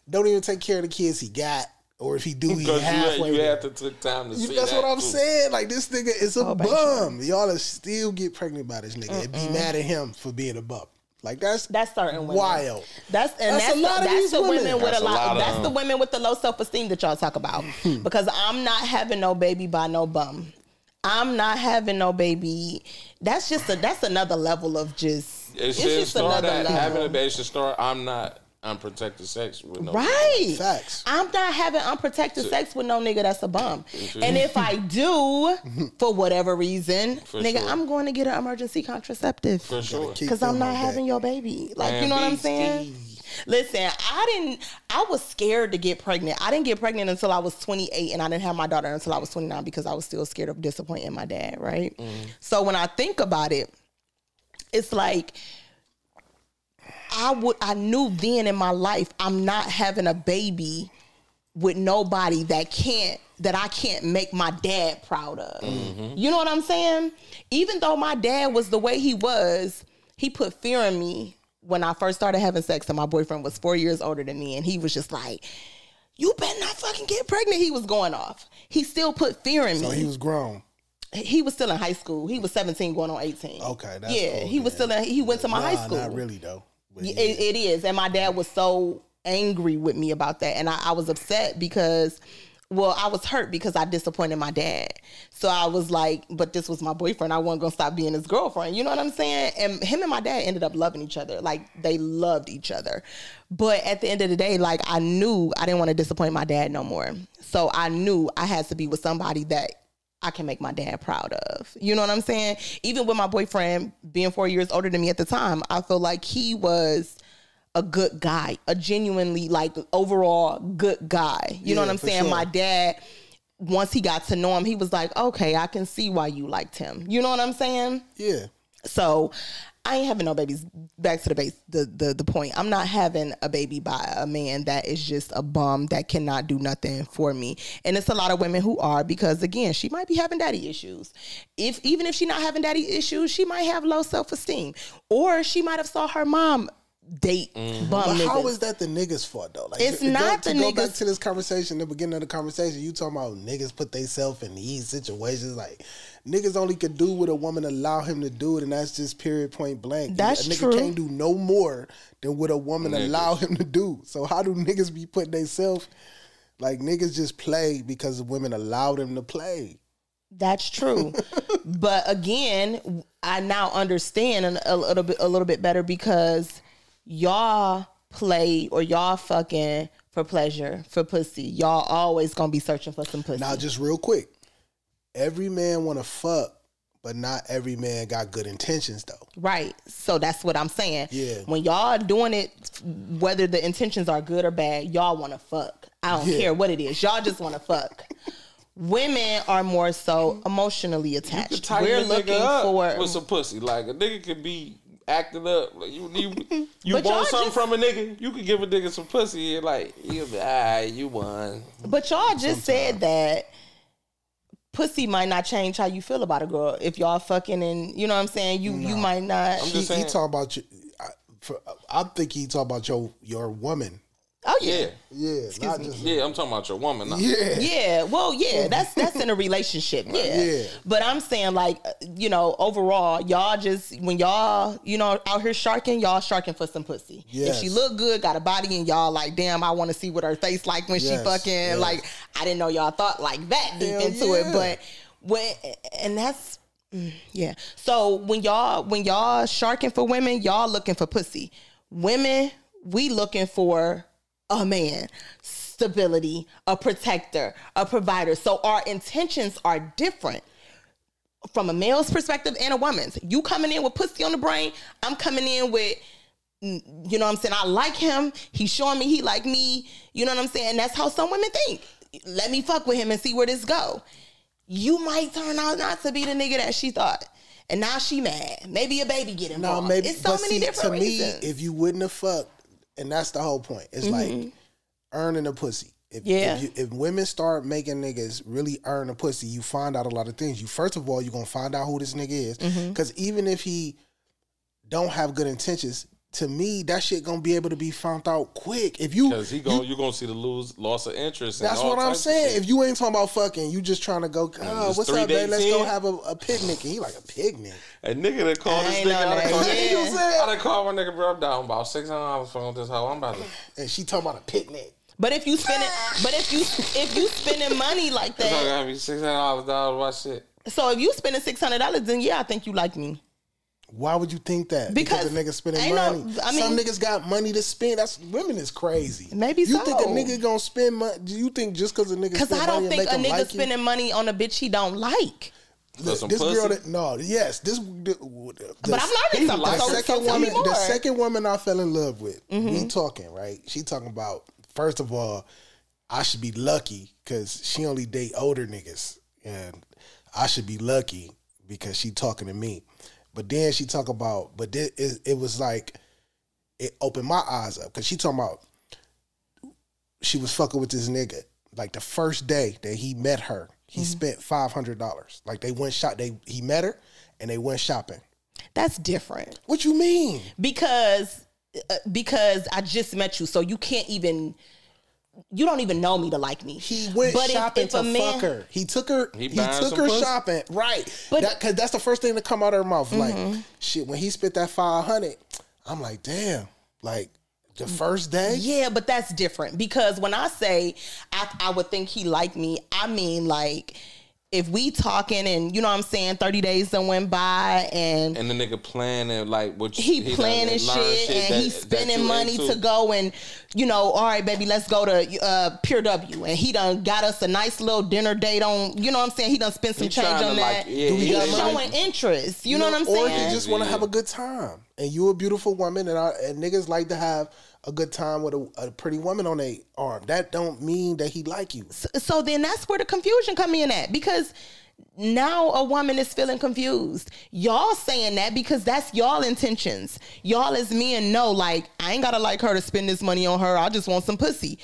don't even take care of the kids he got, or if he do, he Because you, halfway. you there. had to take time to You- see that's that what I'm too. saying. Like this nigga is a Oh, baby. bum. Y'all will still get pregnant by this nigga and be mad at him for being a bum. Like that's That's certain women. wild. That's and That's that's, a lot the, of that's these the women, women. with That's a a lot. lot of that's the women with the low self esteem that y'all talk about. Because I'm not having no baby by no bum. I'm not having no baby. That's just a that's another level of just. It it's should just start another at having a baby should start. I'm not unprotected sex with no. Right. Facts. I'm not having unprotected sex with no nigga that's a bum. And if I do, for whatever reason, nigga, sure. I'm going to get an emergency contraceptive. For sure. Because I'm not having your baby. Like, you know what I'm be saying? Listen, I didn't, I was scared to get pregnant. I didn't get pregnant until I was 28 and I didn't have my daughter until I was 29 because I was still scared of disappointing my dad, right? Mm. So when I think about it, it's like, I would, I knew then in my life, I'm not having a baby with nobody that can't that I can't make my dad proud of. Mm-hmm. You know what I'm saying? Even though my dad was the way he was, he put fear in me when I first started having sex and my boyfriend was 4 years older than me and he was just like you better not fucking get pregnant. He was going off. He still put fear in me. So he was grown. he was still in high school. He was 17 going on 18. Okay, that's Yeah, cool he was still in he went to my Nah, high school. Not really though. But Yeah, yeah. It, it is. And my dad was so angry with me about that. And I, I was upset because, well, I was hurt because I disappointed my dad. So I was like, but this was my boyfriend. I wasn't to stop being his girlfriend. You know what I'm saying? And him and my dad ended up loving each other. Like they loved each other. But at the end of the day, like I knew I didn't want to disappoint my dad no more. So I knew I had to be with somebody that I can make my dad proud of. You know what I'm saying? Even with my boyfriend being four years older than me at the time, I feel like he was a good guy, a genuinely like overall good guy. You know what I'm saying? sure. My dad, once he got to know him, he was like, okay, I can see why you liked him. You know what I'm saying? yeah. So I ain't having no babies. Back to the base, the, the the point. I'm not having a baby by a man that is just a bum that cannot do nothing for me. And it's a lot of women who are because again, she might be having daddy issues. If even if she not having daddy issues, she might have low self esteem, or she might have saw her mom date bum But niggas. how is that the niggas' fault though? Like, It's to- to not go, the to go back niggas- to this conversation, the beginning of the conversation. You talking about niggas put themselves in these situations. Like niggas only could do what a woman allow him to do, it, and that's just period point blank. That's a nigga true. can't do no more than what a woman allow him to do. So how do niggas be putting themselves? Like niggas just play because women allow them to play. That's true. but again, I now understand a, a little bit a little bit better because y'all play or y'all fucking for pleasure, for pussy. Y'all always gonna be searching for some pussy. Now, just real quick, every man want to fuck, but not every man got good intentions though. Right. So that's what I'm saying. Yeah. When y'all doing it, whether the intentions are good or bad, y'all want to fuck. I don't Yeah. care what it is. Y'all just want to fuck. Women are more so emotionally attached. We're looking up for with some pussy. Like a nigga could be acting up. Like you, you, you want something just- from a nigga. You could give a nigga some pussy and like you'll be alright. You won. But y'all just said that pussy might not change how you feel about a girl if y'all fucking and you know what I'm saying. You you might not. I'm He, just he saying. talking about you. I, for, I think he talking about your your woman. Oh yeah. Yeah, Yeah, not me. just yeah. I'm talking about your woman. Now. yeah. Yeah, well, yeah, that's that's in a relationship, yeah. Yeah. But I'm saying, like, you know, overall, y'all just when y'all, you know, out here sharking, y'all sharking for some pussy. If she look good, got a body, and y'all like, damn, I want to see what her face like when she fucking. yes. Like, I didn't know y'all thought like that deep Hell into yeah. it, but when and that's. mm, Yeah. So when y'all when y'all sharking for women, y'all looking for pussy. Women, we looking for a man, stability, a protector, a provider. So our intentions are different. from a male's perspective and a woman's. You coming in with pussy on the brain, I'm coming in with you know what I'm saying? I like him. He's showing me he like me. You know what I'm saying? That's how some women think. Let me fuck with him and see where this go. You might turn out not to be the nigga that she thought. And now she mad. Maybe a baby get No, involved. maybe. it's so many see, different to reasons. me, if you wouldn't have fucked, and that's the whole point. It's like earning a pussy. If, Yeah. if, you, if women start making niggas really earn a pussy, you find out a lot of things. You first of all, you're gonna find out who this nigga is, Mm-hmm. because even if he don't have good intentions, to me, that shit gonna be able to be found out quick. If you, Because he going you gonna see the lose loss of interest. that's all what I'm saying. If you ain't talking about fucking, you just trying to go. Oh, what's up, babe? Let's go have a, a picnic. And he like a picnic. a nigga that called I this nigga, on I that. done called, Yeah. I done called my nigga, bro, I'm down about six hundred dollars from this hoe. I'm about to. And she talking about a picnic. But if you spend it, but if you if you spending money like This hoe that, got me six hundred dollars dollars. My shit. so if you spending six hundred dollars, then yeah, I think you like me. Why would you think that? Because the nigga spending ain't no- money. I Some niggas got money to spend. That's women is crazy. Maybe you so. think a nigga gonna spend money? Do you think just because a nigga Because I don't money think a nigga like spending money on a bitch he don't like. For This pussy. girl that no, yes, this. The, But I'm learning something. The So, so second tell me woman, more. Mm-hmm. the second woman I fell in love with. We talking right? She talking about first of all, I should be lucky because she only date older niggas, and I should be lucky because she talking to me. But then she talk about, but it, it, it was like it opened my eyes up because she talking about she was fucking with this nigga. Like the first day that he met her, he Mm-hmm. spent five hundred dollars. Like they went shop. They he met her and they went shopping. That's different What you mean? because uh, because I just met you, so you can't even. You don't even know me to like me. He went But if- shopping if to man- fuck her. He took her. He, He took her pussy? shopping. Right. But- that, Cause that's the first thing to come out of her mouth. Mm-hmm. Like shit. When he spent that five hundred, I'm like, damn. Like the first day. Yeah, but that's different because when I say I, I would think he liked me, I mean like if we talking and you know what I'm saying, 30 days done went by and And the nigga planning like what he, done planning learned shit, and that- he's that spending money into. to go and you know, all right, baby, let's go to uh, Pure W, and he done got us a nice little dinner date on. You know what I'm saying? He done spent some He change tryna, on like, that. yeah, He's got he- money? showing interest. You know, what I'm saying? Or saying? he just want to Yeah. have a good time. And you a beautiful woman, and, I, and niggas like to have a good time with a, a pretty woman on a arm. That don't mean that he like you. so then that's where the confusion come in at because now a woman is feeling confused. Y'all saying that because that's y'all intentions. Y'all as men know, like, I ain't gotta like her to spend this money on her. I just want some pussy.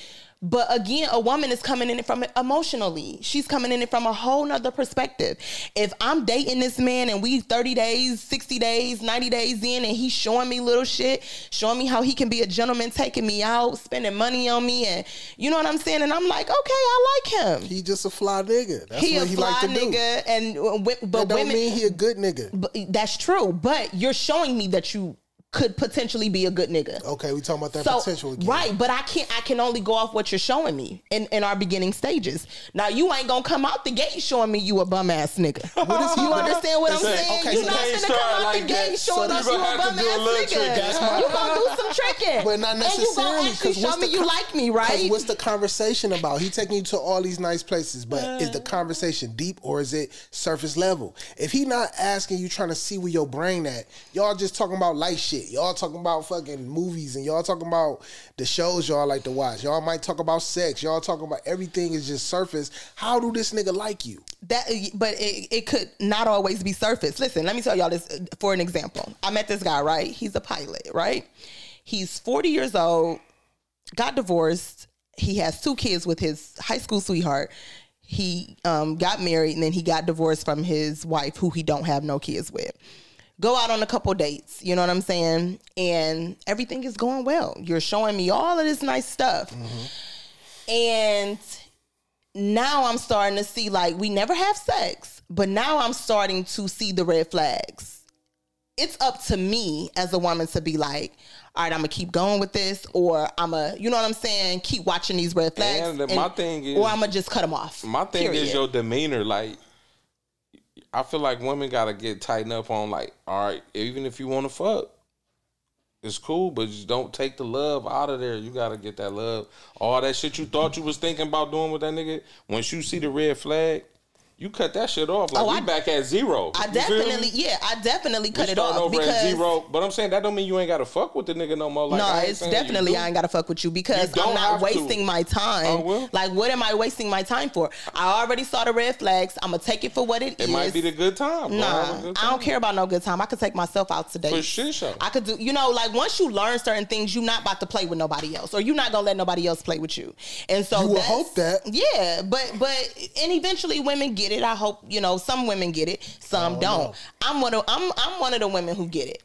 But again, a woman is coming in it from emotionally. She's coming in it from a whole nother perspective. If I'm dating this man and we 30 days, 60 days, 90 days in, and he's showing me little shit, showing me how he can be a gentleman, taking me out, spending money on me, and you know what I'm saying? And I'm like, okay, I like him. He just a fly nigga. That's he what a he fly like to do. nigga, and uh, but That don't women. mean he a good nigga. but that's true. But you're showing me that you could potentially be a good nigga. Okay, we talking about that So potential again. right, but I can't. I can only go off what you're showing me in, in our beginning stages. Now you ain't gonna come out the gate showing me you a bum ass nigga. What is you understand what I'm saying? okay, You're so not gonna come out like the gate showing So us you a bum do a ass nigga. trick. That's my- You gonna do some tricking, But not And you necessarily. gonna show what's me the you like me, right? What's the conversation about? He taking you to all these nice places, but is Uh. the conversation deep or is it surface level? If he not asking you, trying to see where your brain at, y'all just talking about light shit. Y'all talking about fucking movies and y'all talking about the shows y'all like to watch. Y'all might talk about sex. Y'all talking about everything is just surface. How do this nigga like you? that but it, it could not always be surface listen let me tell y'all this uh, for an example i met this guy right he's a pilot right he's 40 years old got divorced he has two kids with his high school sweetheart he um, got married and then he got divorced from his wife who he don't have no kids with go out on a couple dates you know what i'm saying and everything is going well you're showing me all of this nice stuff and now I'm starting to see like we never have sex, but now I'm starting to see the red flags. It's up to me as a woman to be like, all right, I'm gonna keep going with this, or I'm a, you know what I'm saying, keep watching these red flags, And my thing is- or I'm gonna just cut them off. My thing period. is your demeanor. Like, I feel like women gotta get tightened up on like, all right, even if you want to fuck, it's cool, but just don't take the love out of there. You gotta get that love. All that shit you thought you was thinking about doing with that nigga. Once you see the red flag, you cut that shit off. Like Oh, we I- back at zero. I You definitely, yeah, I definitely We cut it starting off over because at zero. But I'm saying that don't mean you ain't gotta fuck with the nigga no more. Like, no, I it's definitely. I ain't gotta fuck with you because You I'm not have to. wasting my time. Oh, well. Like, what am I wasting my time for? I already saw the red flags. I'm gonna take it for what it It is. It might be the good time. bro. Nah, good I don't care about no good time. I could take myself out today. For shit show. I could do, you know, like once you learn certain things, you're not about to play with nobody else, or you're not gonna let nobody else play with you. And so You would that's- hope that. yeah, but but and eventually women get it. I hope you know some women get it, some oh, don't. know. I'm one of I'm I'm one of the women who get it.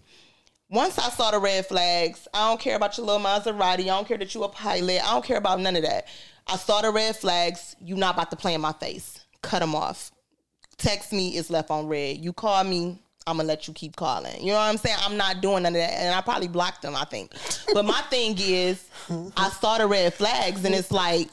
Once I saw the red flags, I don't care about your little Maserati. I don't care that you a pilot. I don't care about none of that. I saw the red flags. You not about to play in my face. Cut them off. Text me is left on red. You call me, I'm gonna let you keep calling. You know what I'm saying? I'm not doing none of that, and I probably blocked them. I think. But my thing is, I saw the red flags, and it's like.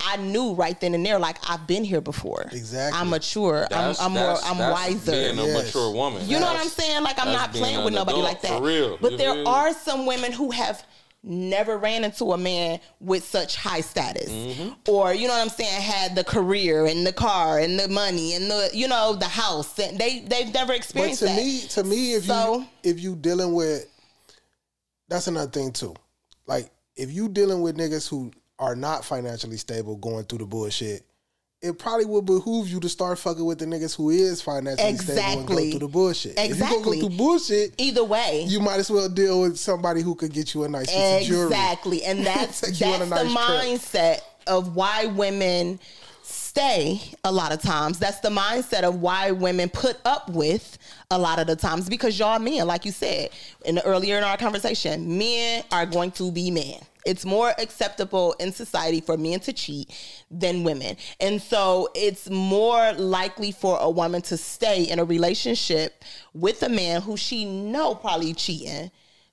I knew right then and there, like I've been here before. Exactly. I'm mature. I'm, That's- I'm more. I'm that's wiser. Being a Yes. mature woman. You know what I'm saying? Like I'm not playing with nobody like that. For real. But You there feel are some women who have never ran into a man with such high status. Mm-hmm. Or, you know what I'm saying, had the career and the car and the money and the you know, the house. And they they've never But experienced to that. me, to me, if So- you if you dealing with, that's another thing too. Like if you dealing with niggas who are not financially stable, going through the bullshit, it probably would behoove you to start fucking with the niggas who is financially stable and go through the bullshit. If you Exactly. go through bullshit, Either way. you might as well deal with somebody who could get you a nice piece of jewelry. Exactly. And that's Take you on that's the nice trip. mindset of why women stay a lot of times. That's the mindset of why women put up with a lot of the times because y'all men, like you said in the, earlier in our conversation, men are going to be men. It's more acceptable in society for men to cheat than women. And so it's more likely for a woman to stay in a relationship with a man who she know probably cheating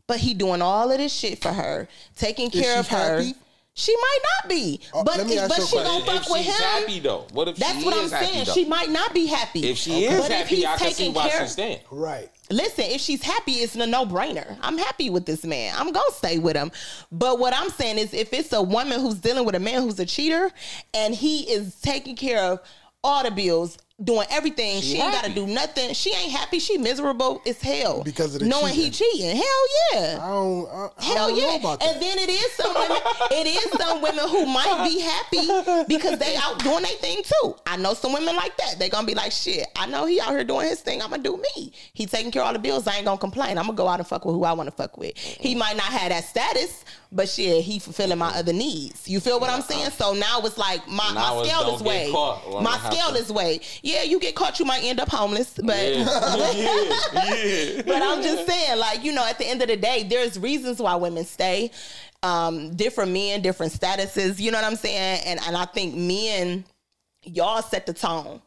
but he doing all of this shit for her, taking care of her. happy? She might not be, Oh, but let me but she question. gonna If fuck with she's him. happy though, what if That's she what I'm saying. though? She might not be happy. If she is but if happy, he's I can see taking why care, she's staying. Right. Listen, if she's happy, it's a no brainer. I'm happy with this man. I'm gonna stay with him. But what I'm saying is, if it's a woman who's dealing with a man who's a cheater and he is taking care of all the bills. Doing everything, she, She ain't got to do nothing. She ain't happy. She miserable as hell Because of the knowing he cheating. Hell yeah. I don't. I, I Hell don't yeah! know about that. And then it is some women. it is some women who might be happy because they out doing their thing too. I know some women like that. They gonna be like, shit. I know he out here doing his thing. I'm gonna do me. He taking care of all the bills. I ain't gonna complain. I'm gonna go out and fuck with who I want to fuck with. He might not have that status, but shit, he fulfilling my other needs. You feel what I'm saying? So now it's like my, Now my scale is way. caught when My I scale to- is way. Yeah, you get caught, you might end up homeless, but. Yeah, yeah, yeah. but I'm just saying, like, you know, at the end of the day, there's reasons why women stay. Um, different men, different statuses, you know what I'm saying? And and I think men, y'all set the tone.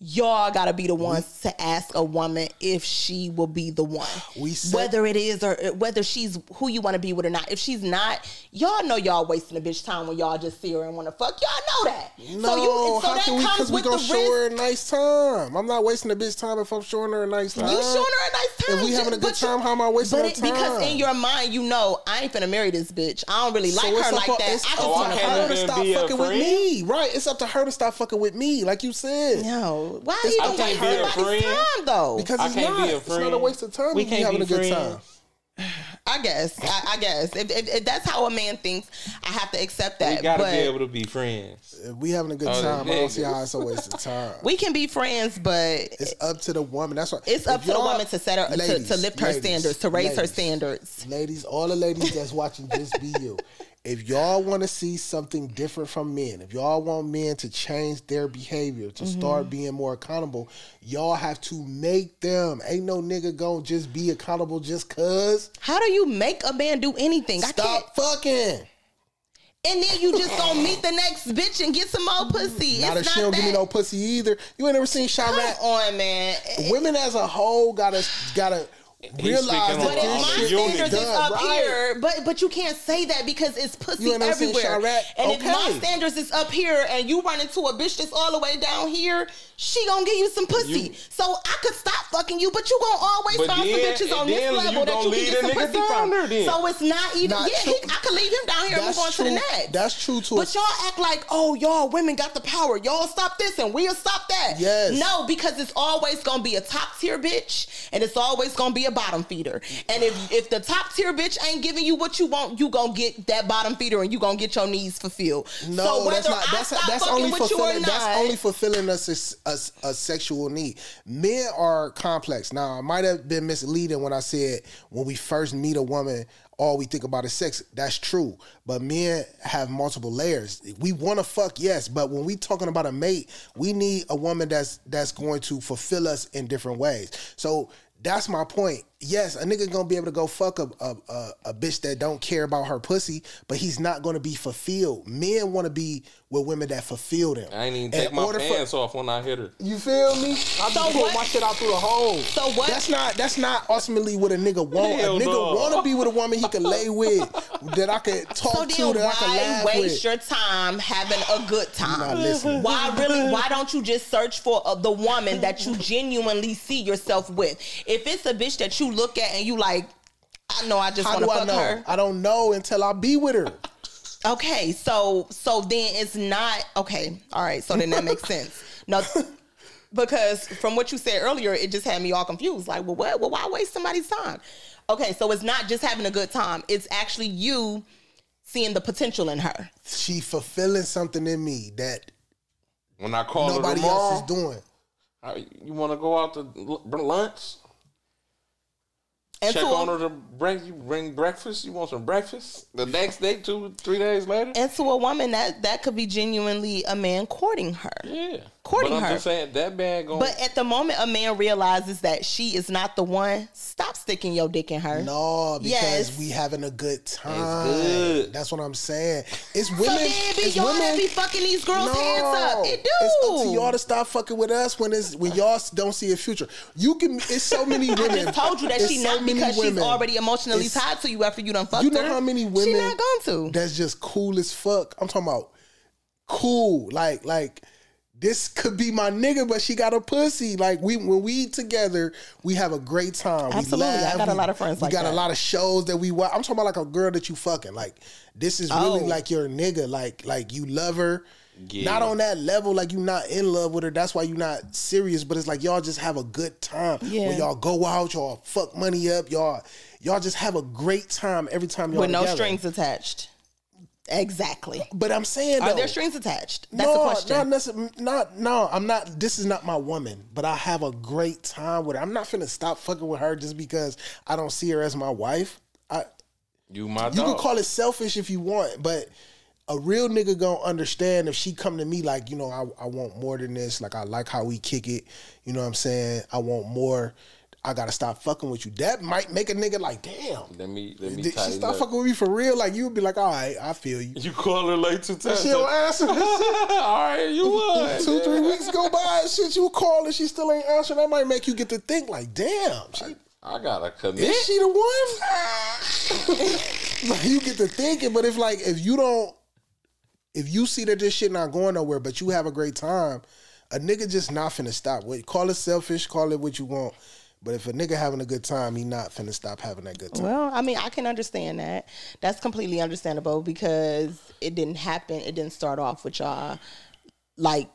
Y'all gotta be the ones to ask a woman if she will be the one. We set- whether it is or uh, whether she's who you want to be with or not. If she's not, y'all know y'all wasting a bitch time when y'all just see her and want to fuck. Y'all know that. No, so you, so how that can we? comes Because we with gonna the show risk. her a nice time. I'm not wasting a bitch time if I'm showing her a nice time. You showing her a nice time. If we having a good time, how am I wasting but her it, time? Because in your mind, you know, I ain't finna marry this bitch. I don't really So like it's her like to- that. I up just Oh, to wanna her to stop fucking with me. Right. It's up to her to stop fucking with me, like you said. No, why It's- you I even can't waste be a somebody's friend. time though? Because I it's can't not. be a It's not a waste of time We if can't having be a good friends. time. I guess. I, I guess if, if, if that's how a man thinks, I have to accept that. We gotta but be able to be friends. If we having a good Oh, time, I niggas. don't see how it's a waste of time. we can be friends, but It's up to the woman. That's what it's up to the woman to set her Ladies, to, to lift her ladies, standards, to raise her standards. Ladies, all the ladies that's watching, just be you. If y'all want to see something different from men, if y'all want men to change their behavior, to Mm-hmm. start being more accountable, y'all have to make them. Ain't no nigga gonna just be accountable just cause. How do you make a man do anything? Stop fucking. And then you just gonna meet the next bitch and get some more pussy. Not if it's she not don't give me that- no pussy either. You ain't never seen Come Chi-Raq. on, man. Women as a whole gotta gotta realize that But the- if this my shit standards is up right. here, but but you can't say that because it's pussy You ain't everywhere. Chi-Raq? And if my standards is up here and you run into a bitch that's all the way down here, she gonna give you some pussy. You- so I could stop fucking fucking you, but you gonna always But find some bitches on this then you level that you can get some pussy from. then. So it's not even. Not yeah, he, I could leave him down here and move on to the next. That's true to But y'all act like, oh, y'all women got the power. Y'all stop this and we'll stop that. Yes. No, because it's always gonna be a top tier bitch and it's always gonna be a bottom feeder. And if if the top tier bitch ain't giving you what you want, you gonna get that bottom feeder and you gonna get your needs fulfilled. No, so that's not. That's that's only with you or fulfilling. not, That's only fulfilling us a, a, a sexual need. Men are complex. Now, I might have been misleading when I said when we first meet a woman, all we think about is sex. That's true, but men have multiple layers. We want to fuck, yes, but when we talking about a mate, we need a woman that's that's going to fulfill us in different ways. So that's my point. Yes, a nigga gonna be able to go fuck a a, a, a bitch that don't care about her pussy, but he's not gonna be fulfilled. Men want to be with women that fulfill them. I ain't even In take my order for- pants off when I hit her. you feel me? I So just pull my shit out through the hole. So what- That's not that's not ultimately what a nigga want. Hell a nigga no. want to be with a woman he can lay with, that I can talk So to, then, that I can why laugh waste with. your time having a good time? Nah, listen. Why really? Why don't you just search for uh, the woman that you genuinely see yourself with? If it's a bitch that you look at and you like, I know I just want do to I fuck know? her. I don't know until I be with her. Okay, so so then it's not okay. All right, so then that makes sense. No, because from what you said earlier, it just had me all confused. Like, well, what? Well, why waste somebody's time? Okay, so it's not just having a good time. It's actually you seeing the potential in her. She fulfilling something in me that When I call her nobody tomorrow, else is doing. "How- you want to go out to lunch? And Check a- on her to bring you bring breakfast. You want some breakfast? The next day, two three days later. and to a woman that that could be genuinely a man courting her. yeah, Courting but I'm her. just saying that man going. But at the moment a man realizes that she is not the one, stop sticking your dick in her. No, because Yes. we having a good time. good. That's what I'm saying. It's So women. then be it's y'all women. be fucking these girls' hands up. It do. It's up to y'all to stop fucking with us when it's when y'all don't see a future. You can. It's so many women. I just told you that It's she so not many because she's already emotionally It's- tied to you after you done fucked You know her. how many women She not going to. That's just cool as fuck. I'm talking about cool. Like like this could be my nigga, but she got a pussy. Like we when we together, we have a great time. Absolutely. We laugh. I got a lot of friends We like got that. a lot of shows that we watch. I'm talking about like a girl that you fucking. Like this is really Oh. like your nigga. Like like you love her. Yeah. Not on that level, like you not in love with her. That's why you not serious. But it's like y'all just have a good time. Yeah. When y'all go out, y'all fuck money up. Y'all y'all just have a great time every time y'all With no together. strings attached. Exactly. But I'm saying Are though, there strings attached? That's no, the question. not necessarily. Not no. I'm not. This is not my woman, but I have a great time with her. I'm not finna stop fucking with her just because I don't see her as my wife. I you my you dog. can call it selfish if you want, but a real nigga gonna understand if she come to me like you know I, I want more than this. Like I like how we kick it. You know what I'm saying? I want more. I gotta stop fucking with you. That might make a nigga like, damn. let me let me Did she stop up. fucking with me for real? Like you would be like, all right, I feel you. You call her late two times. She don't answer. All right, you would. two, three weeks go by, and shit, you call and she still ain't answering. That might make you get to think like, damn, she, I gotta commit. is she the one? like you get to thinking, but if like if you don't, if you see that this shit not going nowhere, but you have a great time, a nigga just not finna stop. Wait, call it selfish, call it what you want. But if a nigga having a good time, he not finna stop having that good time. Well, I mean, I can understand that. That's completely understandable because it didn't happen. It didn't start off with y'all like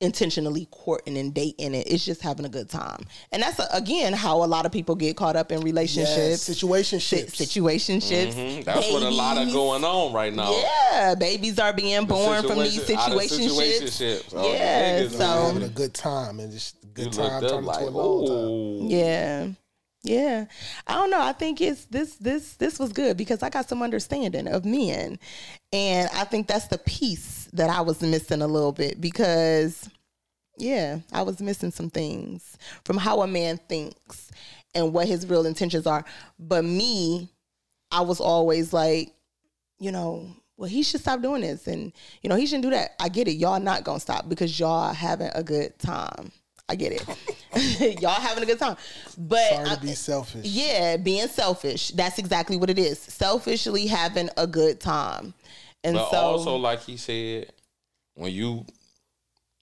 intentionally courting and dating it. It's just having a good time. And that's again how a lot of people get caught up in Yeah, relationships. situation si- shit. situationships. Mhm. That's what a lot of going on right now. Yeah, babies are being born from these situation- out of situationships. situationships. Oh, Yeah, niggas, so- having a good time and just you good looked time up turned like, into a long time. Yeah. Yeah. I don't know. I think it's this this this was good because I got some understanding of men. And I think that's the piece that I was missing a little bit because yeah, I was missing some things from how a man thinks and what his real intentions are. But me, I was always like, you know, well, he should stop doing this and you know, he shouldn't do that. I get it. Y'all not gonna stop because y'all having a good time. I get it. y'all having a good time. But Sorry I- to uh, be selfish. yeah, being selfish. That's exactly what it is. Selfishly having a good time. And But so also, like he said, when you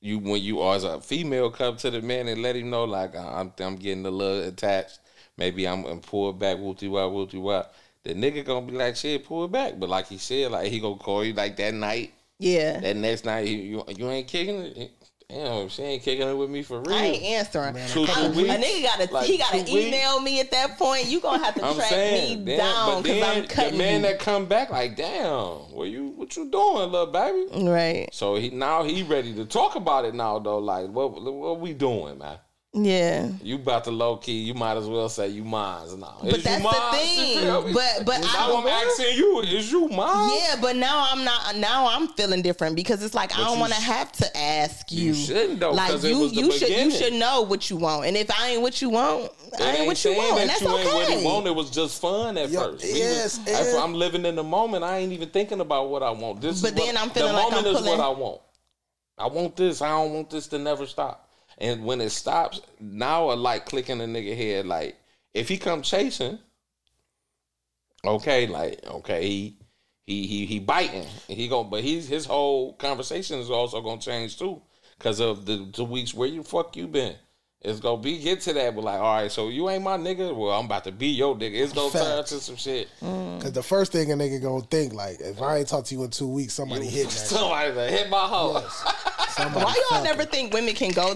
you when you are as a female come to the man and let him know like uh, I'm I'm getting a little attached. Maybe I'm, I'm pull back, wooty wop, wooty wop. The nigga gonna be like, shit, pull it back. But like he said, like he gonna call you like that night. Yeah. That next night, you you, you ain't kicking it. Damn, she ain't kicking it with me for real. I ain't answering. Two, a, three a nigga gotta Like, he gotta two weeks? email me at that point. You gonna have to I'm track saying, me damn, down because I'm cutting the man you. that come back like, damn, what you what you doing, little baby? right. So he now he ready to talk about it now though. Like, what what we doing, man? Yeah. You about to low key, you might as well say you mines now. But Is that's you the mines? thing. You feel? But- but I, I'm want- asking you, is you mine? Yeah, but now I'm not. Now I'm feeling different because it's like I don't want to sh- have to ask you. You shouldn't though, Like 'cause it you, was the you should, you should know what you want, and if I ain't what you want, It I ain't what you saying want, and that's you ain't what okay. want. It was just fun at Yo, first. We yes, was- and- I'm living in the moment. I ain't even thinking about what I want. This But is what, then I'm feeling the like moment I'm is what pulling- I want. I want this. I don't want this to never stop. And when it stops, now I like clicking a nigga head. Like if he come chasing, okay, like okay, he he he he biting. He go, but he's his whole conversation is also gonna change too, because of the the weeks where you fuck you been. It's gonna be get to that, but like, all right, so you ain't my nigga. Well, I'm about to be your nigga. It's gonna turn Facts. to some shit. Mm. Cause the first thing a nigga gonna think like, if I ain't talked to you in two weeks, somebody hitting that. shit. Somebody done hit my hoe. Somebody Why y'all fucking. never think women can go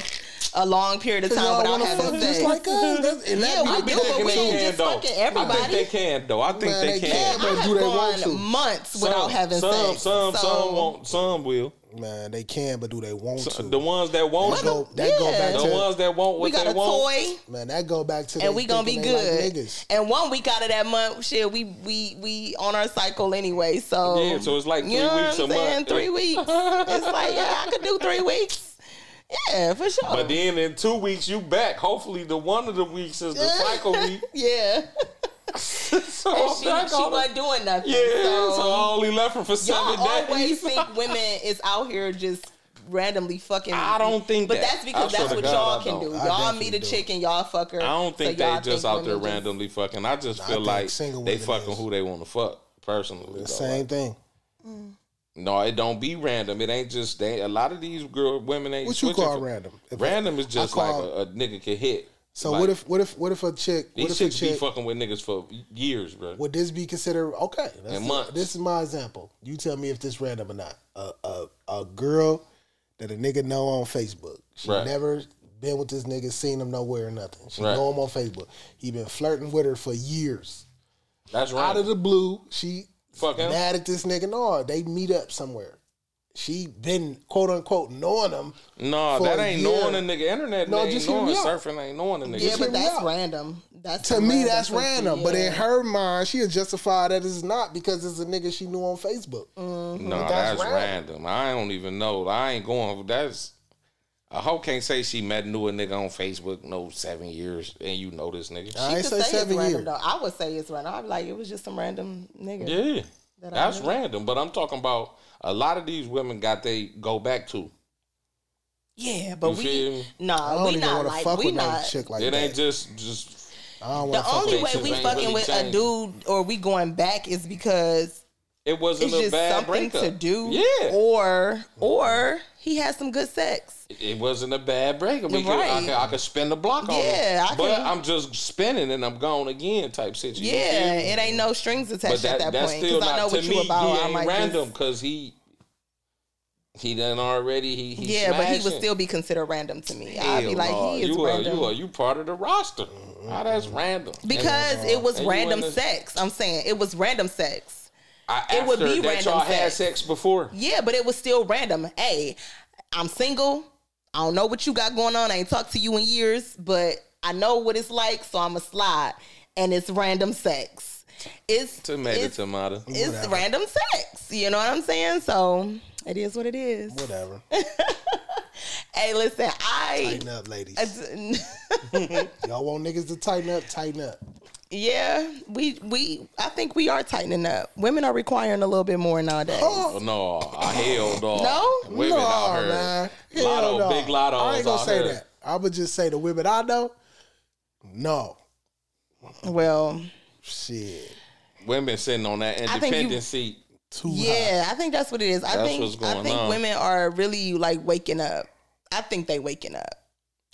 a long period of time Y'all without having sex? just like us. Mm-hmm. That's, and that Yeah, we I be do, but thinking we they ain't can just though. fucking I think everybody. they can though. I think Man, they they can. can, I have do they gone want to? months without some, having some, sex. Some, so, some won't. Some will. Man, they can, but do they want to? The ones that won't. that go, that go back The to ones that won't what we got they a want. toy. man. That go back to and we gonna be good. Like niggas. and one week out of that month, shit, we we we on our cycle anyway. So Yeah, so it's like three you know weeks what a I'm saying? month. Three weeks. it's like yeah, I could do three weeks. Yeah, for sure. But then in two weeks you back. Hopefully the one of the weeks is the cycle week. yeah, so and I'm she, she wasn't doing nothing. Yeah, so, so I only left her for seven y'all always days. think women is out here just randomly fucking. I don't think but that. that's because I that's what God, y'all can don't. I Y'all definitely meet a do. chick and y'all fuck her. I don't think so y'all they just out there just- randomly fucking. I just feel think like single they fucking is. who they want to fuck personally. The though. same Like, thing. Mm. No, it don't be random. It ain't just they. A lot of these girl women ain't. What you call for- random? If Random is just call- like a, a nigga can hit. So Like, what if what if what if a chick? What these if a chicks be chick? fucking with niggas for years, bro? Would this be considered okay? that's In months. This is my example. You tell me if this random or not. A a, a girl that a nigga know on Facebook. She Right. never been with this nigga, seen him nowhere or nothing. She Right. know him on Facebook. He been flirting with her for years. That's right. Out of the blue, she Fuck him. mad at this nigga. No, they meet up somewhere. She been quote unquote knowing him. No, for that a ain't year. knowing a nigga. Internet No, ain't just hear knowing. me out. Surfing ain't knowing a nigga. Yeah, hear but that's random. That's To me, that's pussy, random. But in her mind, she'll justify that it's not because it's a nigga she knew on Facebook. Mm-hmm. No, That's that's, random. random. I don't even know. I ain't going. That's a hoe can't say she met knew a nigga on Facebook no seven years and you know this nigga. I ain't could say it's seven random, years. Though. I would say it's random. I'd be like, it was just some random nigga. Yeah, That that's random. But I'm talking about a lot of these women got they go back to. Yeah, but You feel we me? I nah, don't we not like fuck we with not. chick like it that. ain't just just. I don't The only way we fucking really with a dude or we going back is because It wasn't it's a bad something breakup. to do. Yeah, Or or he has some good sex. it wasn't a bad breakup. We could, I, Right. could, I could spin the block on Yeah, it. I but can- I'm just spinning and I'm gone again type situation. Yeah, it ain't no strings attached that, at that that's point. still Because I know what me. you about. he I ain't might random just, because he he done already. He, he yeah, but he would still be considered random to me. I'd be like, no. he is you random. Are, you are you part of the roster? How that's random? because And- it was and random sex. I'm saying it was random sex. I, it would be that random y'all had sex. sex before. Yeah, but it was still random. Hey, I'm single. I don't know what you got going on. I ain't talked to you in years, but I know what it's like, so I'm a slide. And it's random sex. It's Tomato, it's, tomato. it's Whatever. random sex. You know what I'm saying? So it is what it is. Whatever. Hey, listen, I Tighten up, ladies. Y'all want niggas to tighten up? Tighten up. Yeah, we we I think we are tightening up. Women are requiring a little bit more nowadays. Oh, no, I hell no. No? women no, out here. man. Lotto, Hell no. big lotto. I ain't gonna say here. that. I would just say the women I know. No, Well, shit. Women sitting on that think you- independent seat. Too high. yeah, I think that's what it is. I That's think what's I think on. women are really like waking up. I think they waking up.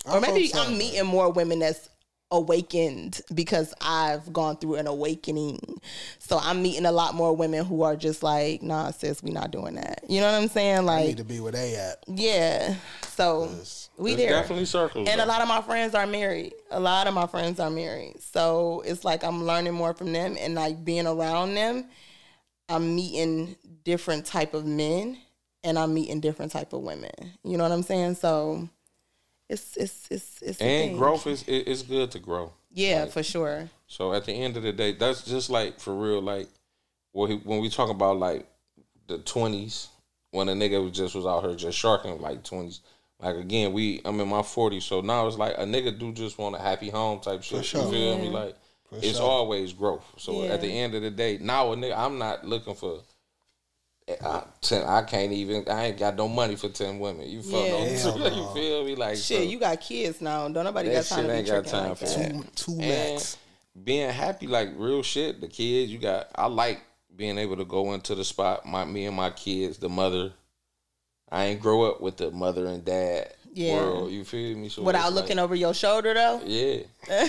I Or maybe so, I'm man. meeting more women that's awakened because I've gone through an awakening. So I'm meeting a lot more women who are just like, nah, sis, we not doing that. You know what I'm saying? I Like, need to be where they at. yeah. So we There's there. definitely circles. And a lot of my friends are married. A lot of my friends are married. So it's like I'm learning more from them and like being around them, I'm meeting different type of men and I'm meeting different type of women. You know what I'm saying? So it's it's it's it's and thing. growth is it, it's good to grow. Yeah, for sure. So at the end of the day, that's just like for real. Like when when we talk about like the twenties, when a nigga was just was out here just sharking like twenties. Like again, we I'm in my forties, so now it's like a nigga do just want a happy home type shit. sure. You feel me? Like it's sure. always growth. So at the end of the day, now a nigga, I'm not looking for. I, ten, I can't even. I ain't got no money for ten women. You feel Yeah. Hell no, You feel me? Like so- Shit, you got kids now. Don't nobody That got time shit to be ain't got tricking time like for that. that. Two, two and max. being happy, like real shit. The kids, you got. I like being able to go into the spot. My me and my kids, the mother. I ain't grow up with the mother and dad Yeah. world. You feel me? So Without looking like, over your shoulder though? Yeah,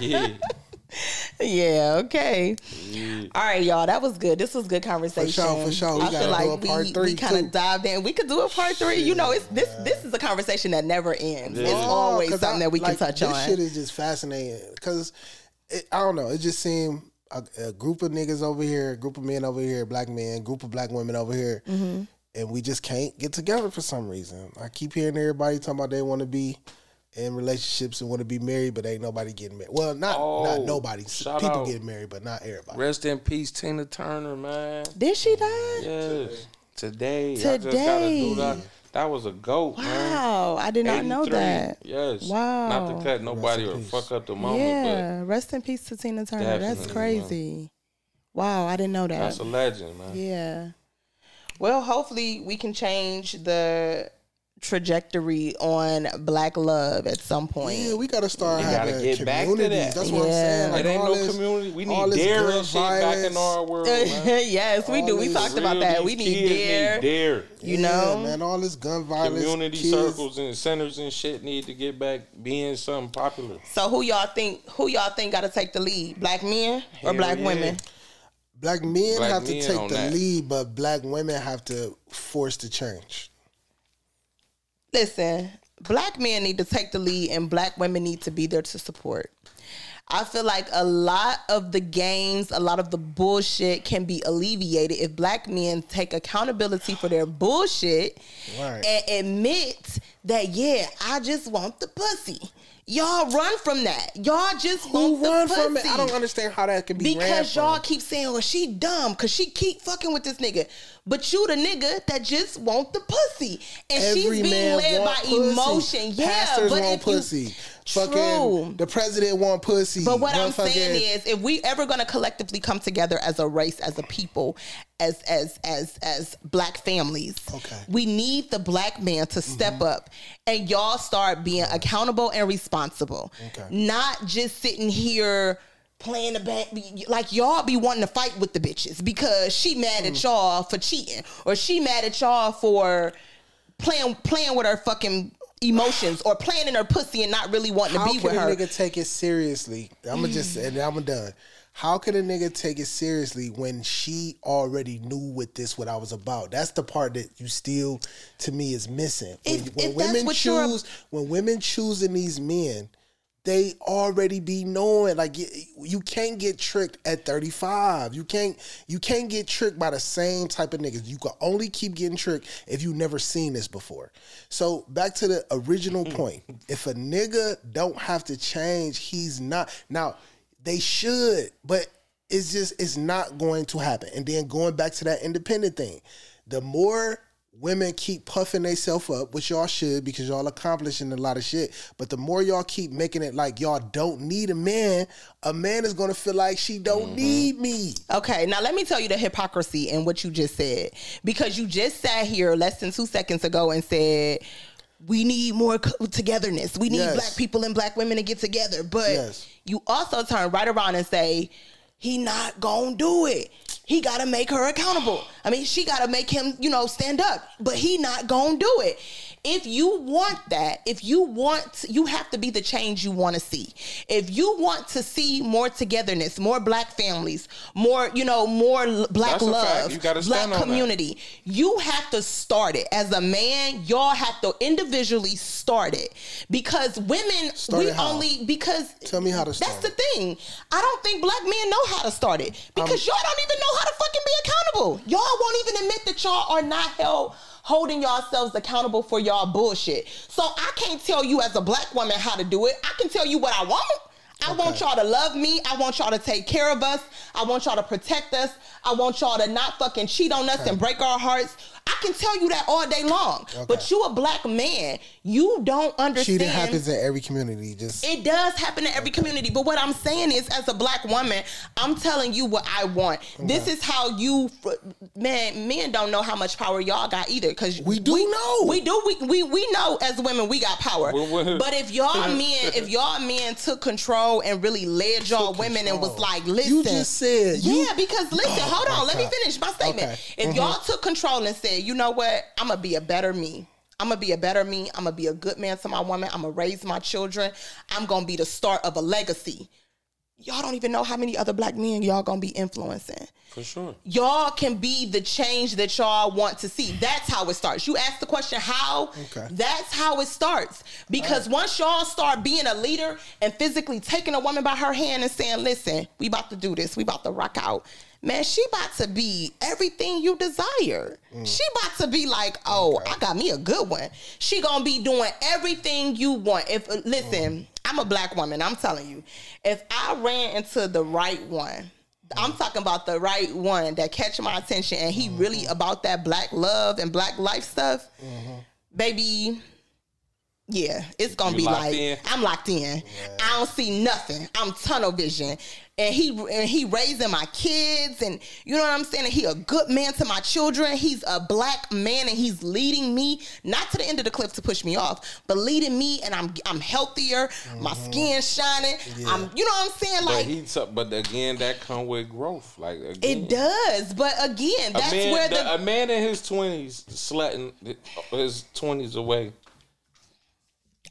yeah. Yeah, okay. All right, y'all. That was good. This was good conversation. For sure, for sure. We I feel like we, we kind of dived in. We could do a part three. You know, it's this this is a conversation that never ends. It's always 'cause something I- that we can like, touch this on. shit is just fascinating because I don't know. It just seemed a, a group of niggas over here, a group of men over here, black men, group of black women over here, Mm-hmm. and we just can't get together for some reason. I keep hearing everybody talking about they want to be in relationships and want to be married, but ain't nobody getting married. Well, not Oh, not nobody. People out. getting married, but not everybody. Rest in peace, Tina Turner, man. Did she die? Yes, today. I just gotta Today. do that. That was a goat, man. Wow, I did not know that. Yes. Wow. Not to cut nobody in or peace. fuck up the moment, Yeah, rest in peace to Tina Turner. That's Definitely, crazy. Wow, I didn't know that. that's a legend, man. Yeah. Well, hopefully we can change the trajectory on black love at some point. Yeah, we gotta start We gotta having get back to that. That's what I'm saying. Like it ain't no this- community. We need this dare gun and shit back in our world, man. yes, we do. We talked about that. We need kids dare. dare. You Yeah, know, man, all this gun violence, Community kids, circles and centers and shit need to get back being something popular. So who y'all think? Who y'all think got to take the lead? Black men or Hell black yeah. women? Black men Black have to take the that. lead, but black women have to force the change. Listen, black men need to take the lead, and black women need to be there to support. I feel like a lot of the games, a lot of the bullshit can be alleviated if black men take accountability for their bullshit Right. and admit that, yeah, I just want the pussy. Y'all run from that. Y'all just Who want the run pussy. from it? I don't understand how that can be Because from. y'all keep saying, well, she dumb because she keep fucking with this nigga. But you the nigga that just want the pussy. And Every she's being led by pussy. emotion. Yeah, Pastors but want if you- pussy. True. Fucking the president want pussy. But what I'm saying is, if we ever gonna collectively come together as a race, as a people, as as as as black families, Okay. we need the black man to step mm-hmm. up and y'all start being mm-hmm. accountable and responsible. Okay. Not just sitting here playing the back like y'all be wanting to fight with the bitches because she mad Mm. at y'all for cheating or she mad at y'all for playing playing with her fucking emotions or playing in her pussy and not really wanting How to be can with a her. nigga take it seriously? I'm gonna just mm. and I'm done. How can a nigga take it seriously when she already knew what this what I was about? That's the part that you still to me is missing. When, If- when if that's women choose when women choosing these men, they already be knowing like you, you can't get tricked at 35 you can't you can't get tricked by the same type of niggas. You can only keep getting tricked if you never seen this before. So back to the original mm. point. If a nigga don't have to change he's not. Now they should but it's just it's not going to happen and then going back to that independent thing the more women keep puffing themselves up, which y'all should because y'all accomplishing a lot of shit. But the more y'all keep making it like y'all don't need a man, a man is gonna feel like she don't mm-hmm. need me. Okay, now let me tell you the hypocrisy in what you just said. Because you just sat here less than two seconds ago and said, we need more togetherness. We need Yes. black people and black women to get together. But Yes. you also turn right around and say, he not gonna do it. He gotta make her accountable. I mean, she gotta make him, you know, stand up. But he not gonna do it. If you want that, if you want, you have to be the change you want to see. If you want to see more togetherness, more black families, more, you know, more black That's love, You gotta black stand that. community, you have to start it. As a man, y'all have to individually start it because women, Start we only because Tell me how to start That's the thing. I don't think black men know how to start it because um, y'all don't even know how to fucking be accountable. Y'all won't even admit that y'all are not held holding yourselves accountable for y'all bullshit. So I can't tell you as a black woman how to do it. I can tell you what I want. I want y'all to love me. I want y'all to take care of us. I want y'all to protect us. I want y'all to not fucking cheat on us and break our hearts. I can tell you that all day long. But you a black man. You don't understand. Cheating happens in every community. Just It does happen in every community. But what I'm saying is, as a black woman, I'm telling you what I want. This is how you, man, men don't know how much power y'all got either. Because We do know. We do. We, we, we know as women, we got power. Well, well- but if y'all men, if y'all men took control and really led y'all women and was like, listen. You just said you- Yeah, because listen, hold on. Let me finish my statement. Okay. If mm-hmm. y'all took control and said, you know what, I'm gonna be a better me. I'm gonna be a better me. I'm gonna be a good man to my woman. I'm gonna raise my children. I'm gonna be the start of a legacy. Y'all don't even know how many other black men y'all gonna be influencing. For sure. Y'all can be the change that y'all want to see. That's how it starts. You ask the question how? Okay. That's how it starts. Because once y'all start being a leader and physically taking a woman by her hand and saying, listen, we about to do this, we about to rock out. Man, she about to be everything you desire. Mm. She about to be like, oh, I got me a good one. She gonna be doing everything you want. If uh, listen, mm. I'm a black woman. I'm telling you, if I ran into the right one, I'm talking about the right one that catch my attention and he really mm-hmm. about that black love and black life stuff, mm-hmm. baby. Yeah, it's gonna You be like in? I'm locked in. I don't see nothing. I'm tunnel vision, and he and he raising my kids, and you know what I'm saying. And he a good man to my children. He's a black man, and he's leading me not to the end of the cliff to push me off, but leading me, and I'm I'm healthier. My mm-hmm. skin shining. I'm you know what I'm saying. But Like he, t- but again, that come with growth. Like again, it does, but again, that's man, where the- the a man in his twenties slutting his twenties away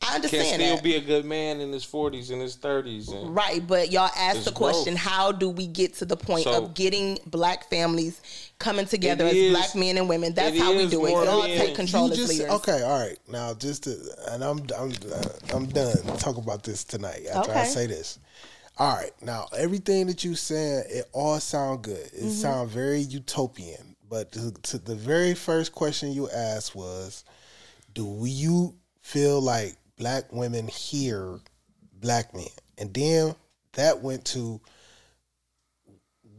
I understand. can understand still that. be a good man in his forties and his thirties. Right, but y'all asked the question: growth. How do we get to the point So- of getting black families coming together as is- black men and women? That's how we do it. Y'all men- take control you as just leaders. okay. All right, now just to, and I'm I'm uh, I'm done. Talk about this tonight after I Okay. say this. All right, now everything that you said, it all sound good. It Mm-hmm. sound very utopian. But to, to the very first question you asked was, do you feel like black women hear black men? And then that went to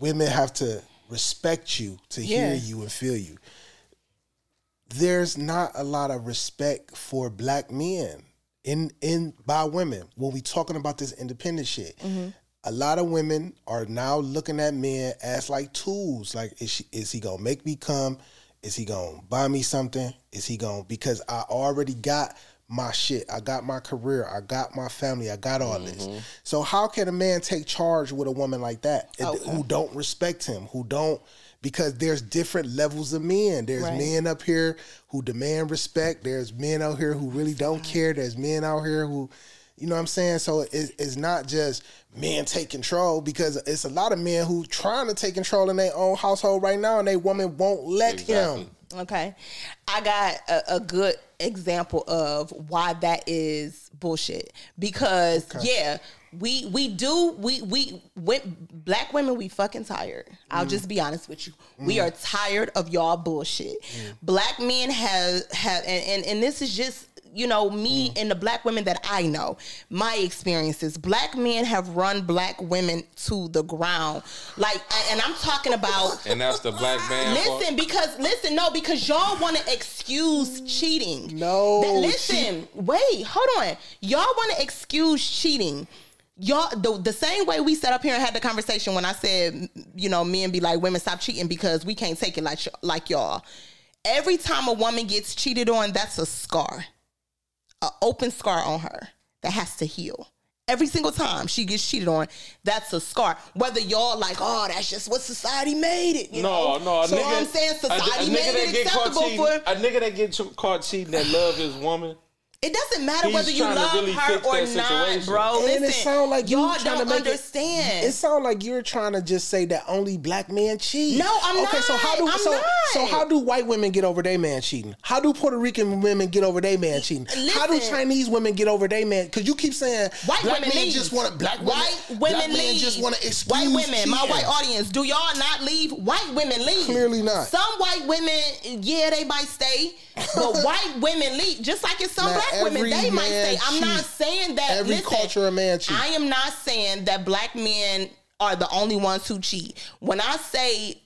women have to respect you to hear you and feel you. There's not a lot of respect for black men in in by women when we talking about this independent shit. Mm-hmm. A lot of women are now looking at men as like tools. Like, is she, is he gonna make me come? Is he gonna buy me something? Is he gonna because I already got my shit. I got my career. I got my family. I got all this. Mm-hmm. So how can a man take charge with a woman like that Okay. Oh, who uh, don't respect him? Who don't because there's different levels of men. There's Right. men up here who demand respect. There's men out here who really don't care. There's men out here who, you know what I'm saying? So it, it's not just men take control because it's a lot of men who trying to take control in their own household right now and they woman won't let Exactly. him. Okay. I got a, a good example of why that is bullshit. Because yeah, we we do we we with black women we fucking tired. I'll mm. just be honest with you. We mm. are tired of y'all bullshit. Mm. Black men have have and, and and this is just you know me and the black women that I know, my experiences. Black men have run black women to the ground, like, and I'm talking about and that's the black man. fault. Listen, because listen, no, because y'all want to excuse cheating. No, That- listen, wait, hold on. Y'all want to excuse cheating. Y'all the, the same way we sat up here and had the conversation when I said, you know, men be like, women stop cheating because we can't take it like like y'all. Every time a woman gets cheated on, that's a scar, an open scar on her that has to heal. Every single time she gets cheated on, that's a scar. Whether y'all like, oh, that's just what society made it. You No, know? no. A So nigga, I'm saying society a, nigga made it acceptable cheating, for. a nigga that get caught cheating that love his woman. It doesn't matter He's whether you love really her or not, situation. bro. And Listen, it sound like you y'all trying to don't make it- understand. It sounds like you're trying to just say that only black men cheat. No, I'm okay, so how do not. I'm so not. so how do white women get over their man cheating? How do Puerto Rican women get over their man cheating? how do Chinese women get over their man? Because you keep saying White black women men leave. just want to black women. White women black men leave. just want to excuse white women. My white audience, do y'all not leave? White women leave. Clearly not. Some white women, yeah, they might stay, but white women leave. Just like it's some Now, black women, every they might stay. I'm not saying that. Every listen, culture of man cheat. I am not saying that black men are the only ones who cheat. When I say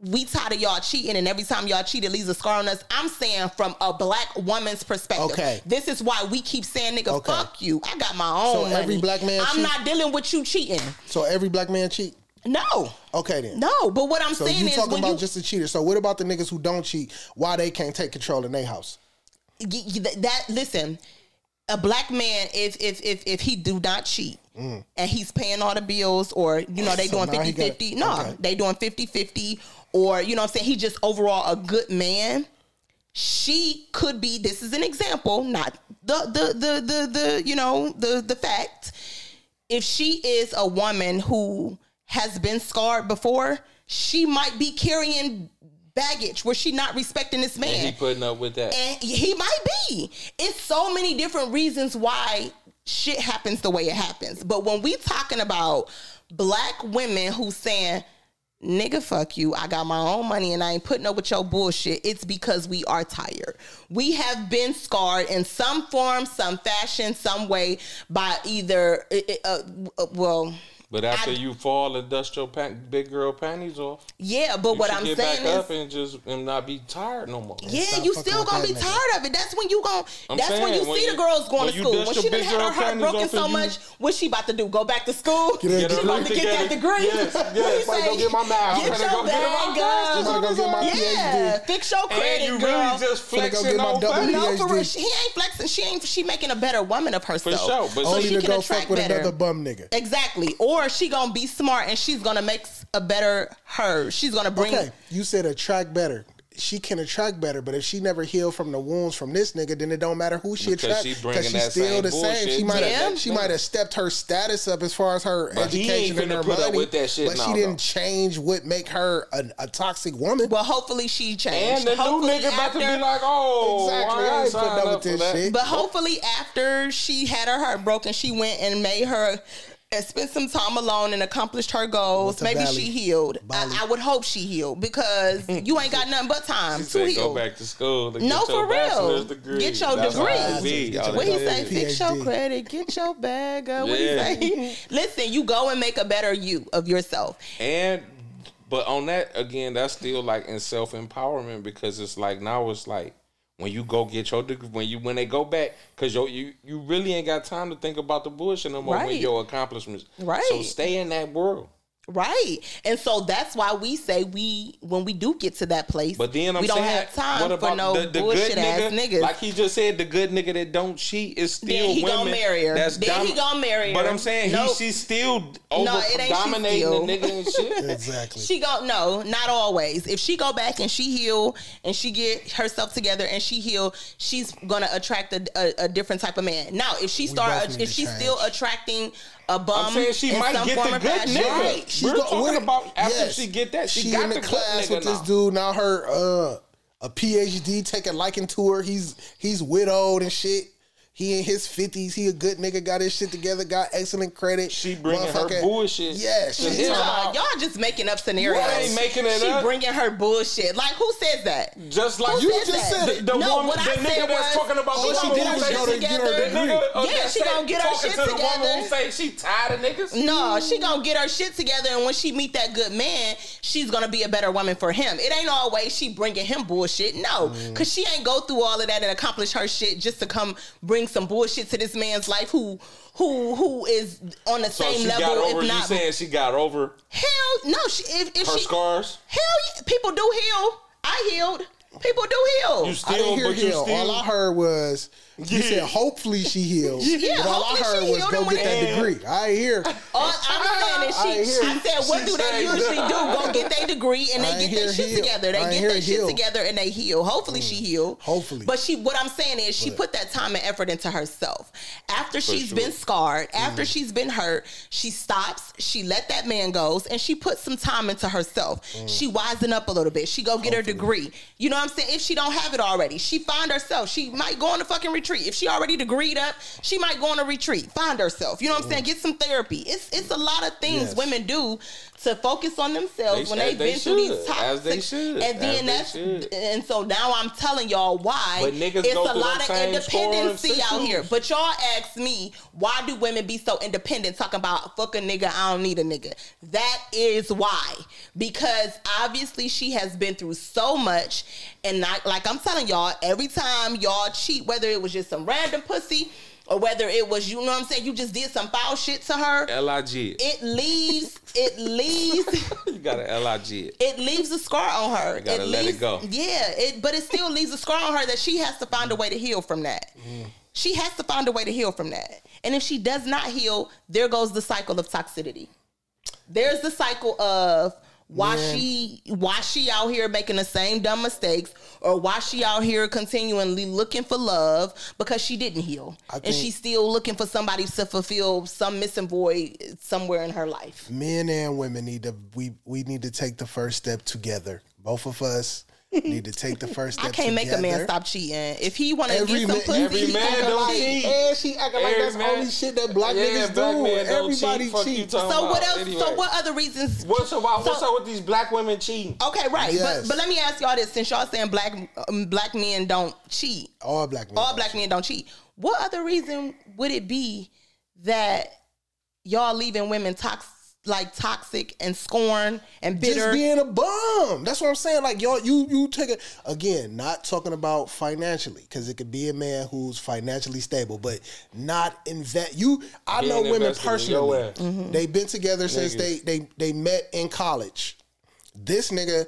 we tired of y'all cheating and every time y'all cheat it leaves a scar on us. I'm saying from a black woman's perspective. Okay. This is why we keep saying nigga Okay. fuck you. I got my own. So every black man I'm cheat? not dealing with you cheating. So every black man cheat. No. Okay then. No, but what I'm So saying you is talking about you just the cheaters. So what about the niggas who don't cheat? Why they can't take control in their house? That, that listen, a black man if if if if he do not cheat and he's paying all the bills or you know they Mm. So doing now 50 50 no okay. they doing 50 50 or you know what I'm saying he just overall a good man she could be this is an example not the the the the, the you know the the fact if she is a woman who has been scarred before she might be carrying baggage was she not respecting this man And he putting up with that. and he might be. It's so many different reasons why shit happens the way it happens. But when we talking about black women who saying, nigga, fuck you, I got my own money and I ain't putting up with your bullshit, it's because we are tired. We have been scarred in some form, some fashion, some way by either, uh, uh, well, But after I- you fall and dust your pan- big girl panties off, yeah, but you what I'm get saying back is, up and just and not be tired no more. Yeah, you still gonna be nigga. tired of it. That's when you gon' I'm That's when you when see you- the girls going to school. When she done big had her heart broken so you- much, what's she about to do? Go back to school? Get a She about to get that degree. Yes, What yes, he go say? get my math. Get I'm your go get bag my up. I'm finna go get my Yeah, PhD. fix your credit, And credit, you girl. really just flexing on double no, for PhD. real. She he ain't flexing. She ain't. She making a better woman of herself. For sure, but so Only she to can go attract fuck with better. another bum nigga. Exactly. Or she gonna be smart and she's gonna make a better her. She's gonna bring. Okay, you said attract better. She can attract better, but if she never healed from the wounds from this nigga, then it don't matter who she Because attract she bringing she's still same the same. She might have she might have stepped her status up as far as her But he education ain't and her finna put up money, with that shit but now, she didn't though. change what make her a, a toxic woman. Well, hopefully she changed. And the new Hopefully nigga about to be like, oh, Exactly. I I ain't ain't putting up up with this shit. But hopefully, after she had her heart broken, she went and made her and spent some time alone and accomplished her goals. Maybe Bali. she healed. I, I would hope she healed because you ain't got nothing but time She to said, heal. go back to school. To No, get your for real. Degree. Get your That's degree. what Get your What he say? PhD. Fix your credit. Get your bag up. What Yeah. he say? Listen, you go and make a better you of yourself. And but on that again, that's still like in self empowerment because it's like now it's like when you go get your degree, when you when they go back because you you you really ain't got time to think about the bullshit no more when Right. your accomplishments. Right. So stay in that world. Right. And so that's why we say we when we do get to that place, But then I'm we don't saying, have time what about for no the, the bullshit good ass nigga? niggas. Like he just said, the good nigga that don't cheat is still Then he women. gonna marry her. That's Then he gonna marry her. But I'm saying Nope. he she's still over No, it ain't she dominating still. the nigga and shit. exactly. She go no, not always. If she go back and she heal and she get herself together and she heal, she's gonna attract a, a, a different type of man. Now, if she both start, need if to she's change. still attracting a bum, I'm saying she might some get form the or good fashion, nigga. right? She We're go- talking about after she get that, she got in the the class nigga with this dude. Now her uh, a PhD taking liking to her. He's he's widowed and shit. He in his fifties. He a good nigga. Got his shit together. Got excellent credit. She bringing her bullshit Yeah, to she him. Nah, y'all just making up scenarios. What ain't making it she up? bringing her bullshit. Like who says that? Just like Who you just that? said it. The No, woman, what the I nigga said that's was, talking about she the gonna woman get her shit together. Nigga, uh, Yeah, she say- gonna get her shit to the woman together. who say she tired of niggas. No, she gonna get her shit together, and when she meet that good man, she's gonna be a better woman for him. It ain't always she bringing him bullshit, no, Mm. cause she ain't go through all of that and accomplish her shit just to come bring some bullshit to this man's life who who who is on the So same she level, got over. if You not saying she got over hell no. She, if if her she scars? hell people do heal. I healed. People do heal. You I still, didn't hear but you heal. still. All I heard was you Yeah. said hopefully she heals. Yeah, but all I hopefully heard she was go get that degree. I hear. All I'm saying I is ain't she. hear- I said, what she do they usually do? Go get their degree and they get their shit heal. together. They get hear their shit together and they heal. Hopefully she healed. Hopefully. But she. What I'm saying is she But- put that time and effort into herself. After she's sure. been scarred, after Mm. she's been hurt, she stops. She let that man goes, and she put some time into herself. Mm. She wisen up a little bit. She go get her degree. You know what I'm saying? If she don't have it already, she find herself. She might go on the fucking retreat. If she already degreed up, she might go on a retreat. Find herself. You know what I'm mm. saying? Get some therapy. It's it's a lot of things Yes. women do to focus on themselves They- when they've they been through these toxic. As they should. And then that's and so now I'm telling y'all why But niggas it's a lot of independency out here. But y'all ask me why do women be so independent talking about fuck a nigga, I don't need a nigga. That is why. Because obviously she has been through so much and not like I'm telling y'all, every time y'all cheat, whether it was just some random pussy or whether it was you know what I'm saying, you just did some foul shit to her, Lig. it leaves it leaves You got an Lig. it leaves a scar on her. You gotta let it go. Yeah, it but it still leaves a scar on her that she has to find a way to heal from that. Mm. She has to find a way to heal from that. And if she does not heal, there goes the cycle of toxicity. There's the cycle of why Man. she why she out here making the same dumb mistakes or why she out here continually looking for love because she didn't heal and she's still looking for somebody to fulfill some missing void somewhere in her life Men and women need to we we need to take the first step together. Both of us need to take the first step. I can't make a man stop cheating. If he want to Every get some man- pussy, every he man don't like- cheat. And she acting like that's man- only shit that black Yeah, niggas black do. men everybody cheat. Fuck cheats. talking So what else? Anyway. So what other reasons? What's up? What's So- up with these black women cheating? Okay, right. Yes. But but let me ask y'all this: since y'all saying black um, black men don't cheat, All black men. all black cheat. men don't cheat. What other reason would it be that y'all leaving women toxic, like toxic and scorn and bitter? Just being a bum. That's what I'm saying. Like y'all, you you take it again. Not talking about financially, because it could be a man who's financially stable, but not invest. You, I Being know women invested in your personally. Mm-hmm. They've been together since they they they met in college. This nigga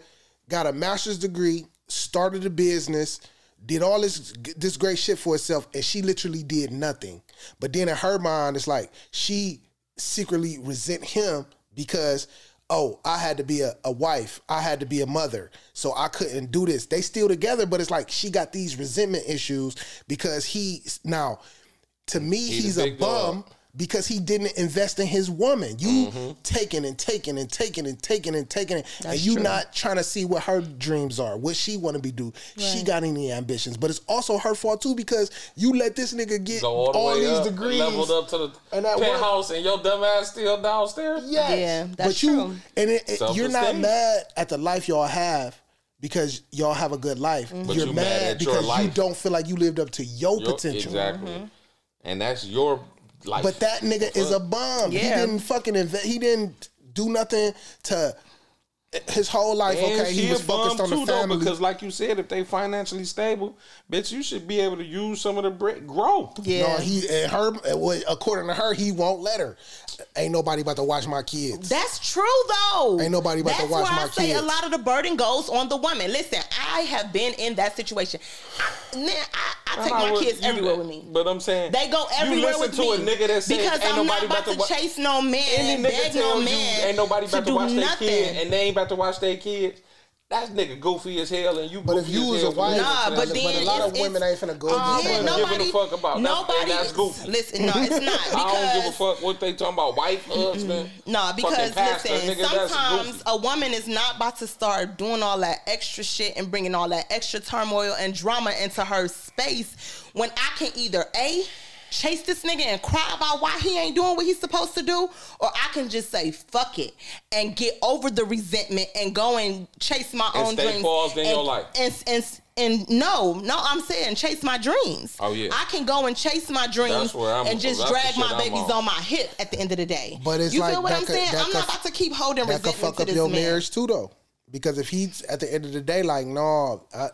got a master's degree, started a business, did all this this great shit for herself, and she literally did nothing. But then in her mind, it's like she secretly resent him because oh, I had to be a, a wife, I had to be a mother, so I couldn't do this. They still together, but it's like she got these resentment issues because he now to me He's a he's a big bum dog. Because he didn't invest in his woman. You Mm-hmm. taking and taking and taking and taking and taking it, and you true. not trying to see what her dreams are, what she want to be do. She got any ambitions, but it's also her fault too because you let this nigga get Go all the way these up, degrees. leveled up to the and at work- penthouse, and your dumb ass still downstairs. Yes. Yeah, that's but you true. and it, it- you're not mad at the life y'all have because y'all have a good life. Mm-hmm. But You're you mad, mad at your because you don't feel like you lived up to your, Your- potential. Exactly. Mm-hmm. And that's your life. But that nigga is a bum. He didn't fucking invest. He didn't do nothing to his whole life. And okay, he was focused on too, the though, family. because, like you said, if they financially stable, bitch, you should be able to use some of the brick grow. yeah, No, he and her. well, According to her, he won't let her. Ain't nobody about to watch my kids. That's true though. Ain't nobody about to That's watch where my I say a lot of the burden goes on the woman. Listen, I have been in that situation. I, man, I, I take my would- kids you- everywhere with me. But I'm saying They go everywhere you listen with to me a nigga that says because ain't I'm nobody not about to, wa- chase no man, Any nigga beg no tells you man. ain't nobody about to, do watch their nothing. kid, and they ain't about to watch their kids. That nigga goofy as hell, and you. But if you as was a wife, Nah, but then but a lot of women it's- ain't finna go. I Yeah, wouldn't give a fuck about nobody. That's goofy. Listen, no, it's not because I don't give a fuck what they talking about. Wife, husband. No, fucking because pastor, listen, nigga, sometimes a woman is not about to start doing all that extra shit and bringing all that extra turmoil and drama into her space when I can either a chase this nigga and cry about why he ain't doing what he's supposed to do, or I can just say fuck it and get over the resentment and go and chase my And own stay dreams. paused in and, your life. And, and and no, no, I'm saying chase my dreams. Oh, yeah. I can go and chase my dreams That's where I'm- and just drag my babies on. on. my hip at the end of the day. But it's you like feel what I'm could- saying? I'm not about to keep holding that could resentment fuck to up this your man. marriage too, though. Because if he's at the end of the day like, no, I,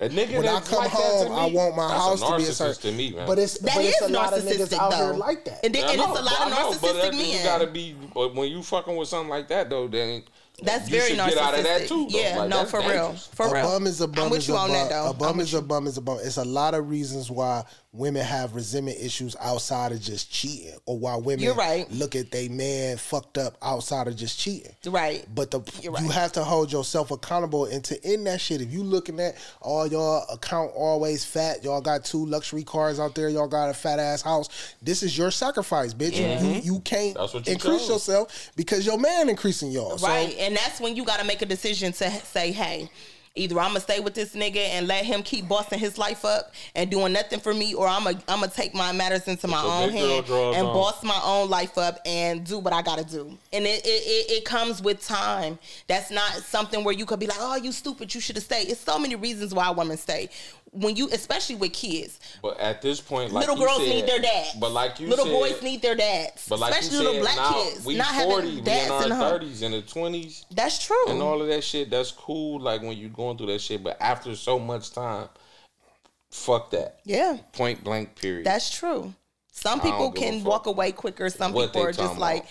A nigga when I come like home, me, I want my house to be a certain. to me, man. But it's That but is it's a lot of narcissistic niggas out here like that. And, then- and know, it's a lot of know, but narcissistic that- You men. gotta be, but when you fucking with something like that though, then That's You very should narcissistic. get out of that too, though. Yeah, Like, no, that's for real, for a real. bum is a bum I'm with is you a on bum. that though. A bum is a bum is a bum. It's a lot of reasons why women have resentment issues outside of just cheating, or why women You're right. look at they man fucked up outside of just cheating. Right. But the You're you have to hold yourself accountable and to end that shit. If you looking at all y'all account always fat, y'all got two luxury cars out there, y'all got a fat ass house. This is your sacrifice, bitch. You, you can't you increase chose. yourself because your man increasing y'all. Right. So and that's when you got to make a decision to say, hey, either I'm gonna stay with this nigga and let him keep bossing his life up and doing nothing for me, or I'm gonna I'm gonna take my matters into my own big girl hand and on. boss my own life up and do what I gotta do. And it it, it it comes with time. That's not something where you could be like, oh, you stupid, you should have stayed. It's so many reasons why women stay. When you, especially with kids, But at this point, like little girls said- need their dads. But like you said. little said, boys need their dads. But like especially you little said, black now kids we not forty, having we in our thirties, in the twenties, That's true. and all of that shit. That's cool. Like when you're going through that shit, but after so much time, fuck that. yeah. Point blank. Period. That's true. Some people can walk away quicker. Some people are just talking like, about.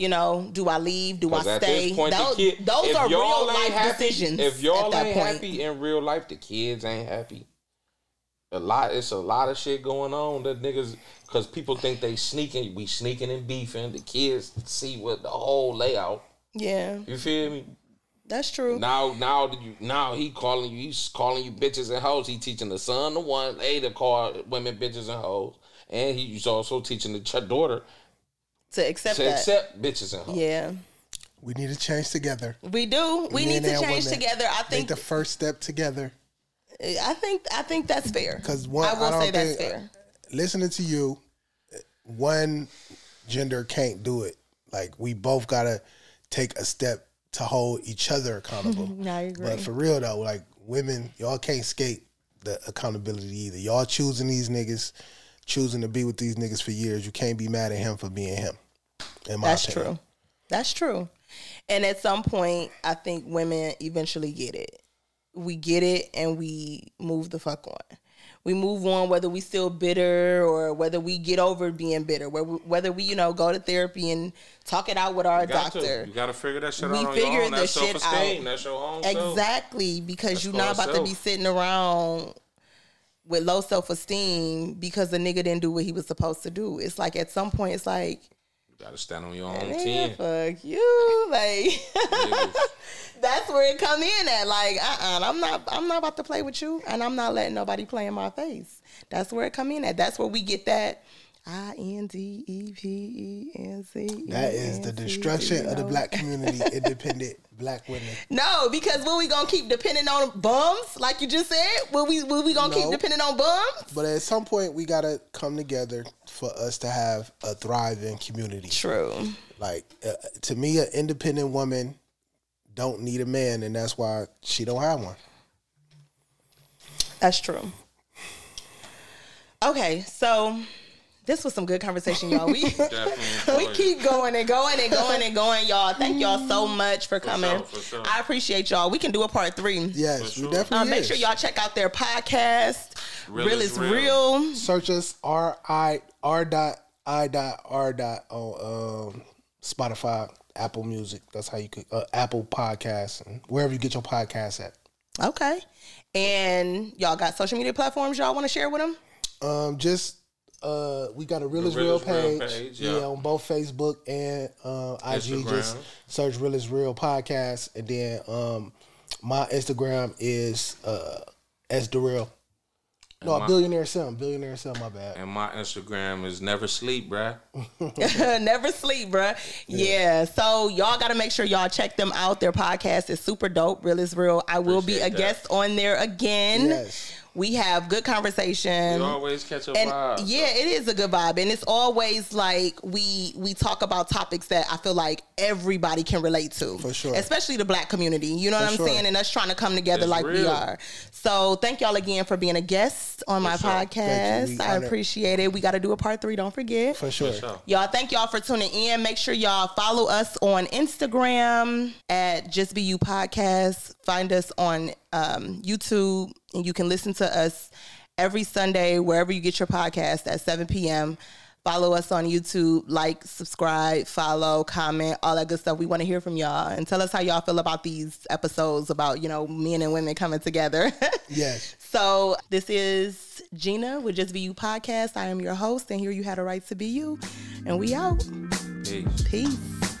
You know, do I leave? Do I stay? point, those kid, those are real life happy, decisions. If y'all at that ain't point. happy in real life, the kids ain't happy. A lot, it's a lot of shit going on that niggas, because people think they sneaking, we sneaking and beefing. The kids see what the whole layout. yeah, You feel me? that's true. Now, now, you, now he calling you. He's calling you bitches and hoes. He teaching the son the one a to call women bitches and hoes, and he's also teaching the ch- daughter to accept that. to that. accept bitches and hoes. yeah, we need to change together. we do. We Men need to and change women. together. I Make think. the first step together. I think. I think that's fair. Because one- I will I don't say that's think- fair. listening to you, one gender can't do it. Like we both gotta take a step to hold each other accountable. No, I agree. But for real though, like women, y'all can't skate the accountability either. Y'all choosing these niggas, choosing to be with these niggas for years. You can't be mad at him for being him. In my That's opinion. true. That's true. And at some point, I think women eventually get it. We get it and we move the fuck on. We move on whether we still bitter or whether we get over being bitter, where whether we, you know, go to therapy and talk it out with our You doctor. To. You got to figure that shit We out on figure your own. the That's shit out. That's your own. Exactly, because That's you're not about to be sitting around with low self esteem because the nigga didn't do what he was supposed to do. It's like at some point, it's like, You got to stand on your own ten. fuck you, like. That's where it come in at. Like, uh, uh I'm not, I'm not about to play with you, and I'm not letting nobody play in my face. That's where it come in at. That's where we get that. I N D E P E N C. That is the destruction of the black community, independent black women. No, because when we gonna keep depending on bums, like you just said? Will we, will we gonna keep depending on bums? But at some point, we gotta come together for us to have a thriving community. True. Like uh, to me, an independent woman don't need a man, and that's why she don't have one. That's true. Okay, so this was some good conversation, y'all. We we keep going and going and going and going, y'all. Thank y'all so much for coming. sure, for sure. I appreciate y'all. We can do a part three. Yes, For we definitely. Uh, make sure y'all check out their podcast. Real, Real is is real. Real. search us R I R dot I dot R dot on um, Spotify, Apple Music. That's how you could uh, Apple Podcasts and wherever you get your podcasts at. Okay. And y'all got social media platforms y'all want to share with them? Um, just uh, we got a Real is Real Real is Real page, page, yeah. yeah. on both Facebook and uh, IG. Just search Real is Real podcast, and then um, my Instagram is uh, S the Real. No, my- billionaire son, billionaire son. My bad. And my Instagram is never sleep, bruh. Never sleep, bruh. Yeah. So y'all got to make sure y'all check them out. Their podcast is super dope. Real is real. I will be a that. guest on there again. Yes. We have good conversation. You always catch a and vibe. yeah, it is a good vibe, and it's always like we we talk about topics that I feel like everybody can relate to, For sure. especially the Black community. You know For what I'm sure. saying? And us trying to come together It's like we are. So thank y'all again for being a guest on my sure. Podcast. I appreciate it. We got to do a part three. Don't forget. For sure. For sure. Y'all, thank y'all for tuning in. Make sure y'all follow us on Instagram at Just Be You Podcast. Find us on um, YouTube, and you can listen to us every Sunday wherever you get your podcast at 7 p.m. Follow us on YouTube, like, subscribe, follow, comment, all that good stuff. We want to hear from y'all and tell us how y'all feel about these episodes about, you know, men and women coming together. Yes. so this is Gina with Just Be You Podcast. I am your host, and here you had a right to be you. And we out. Peace. Peace.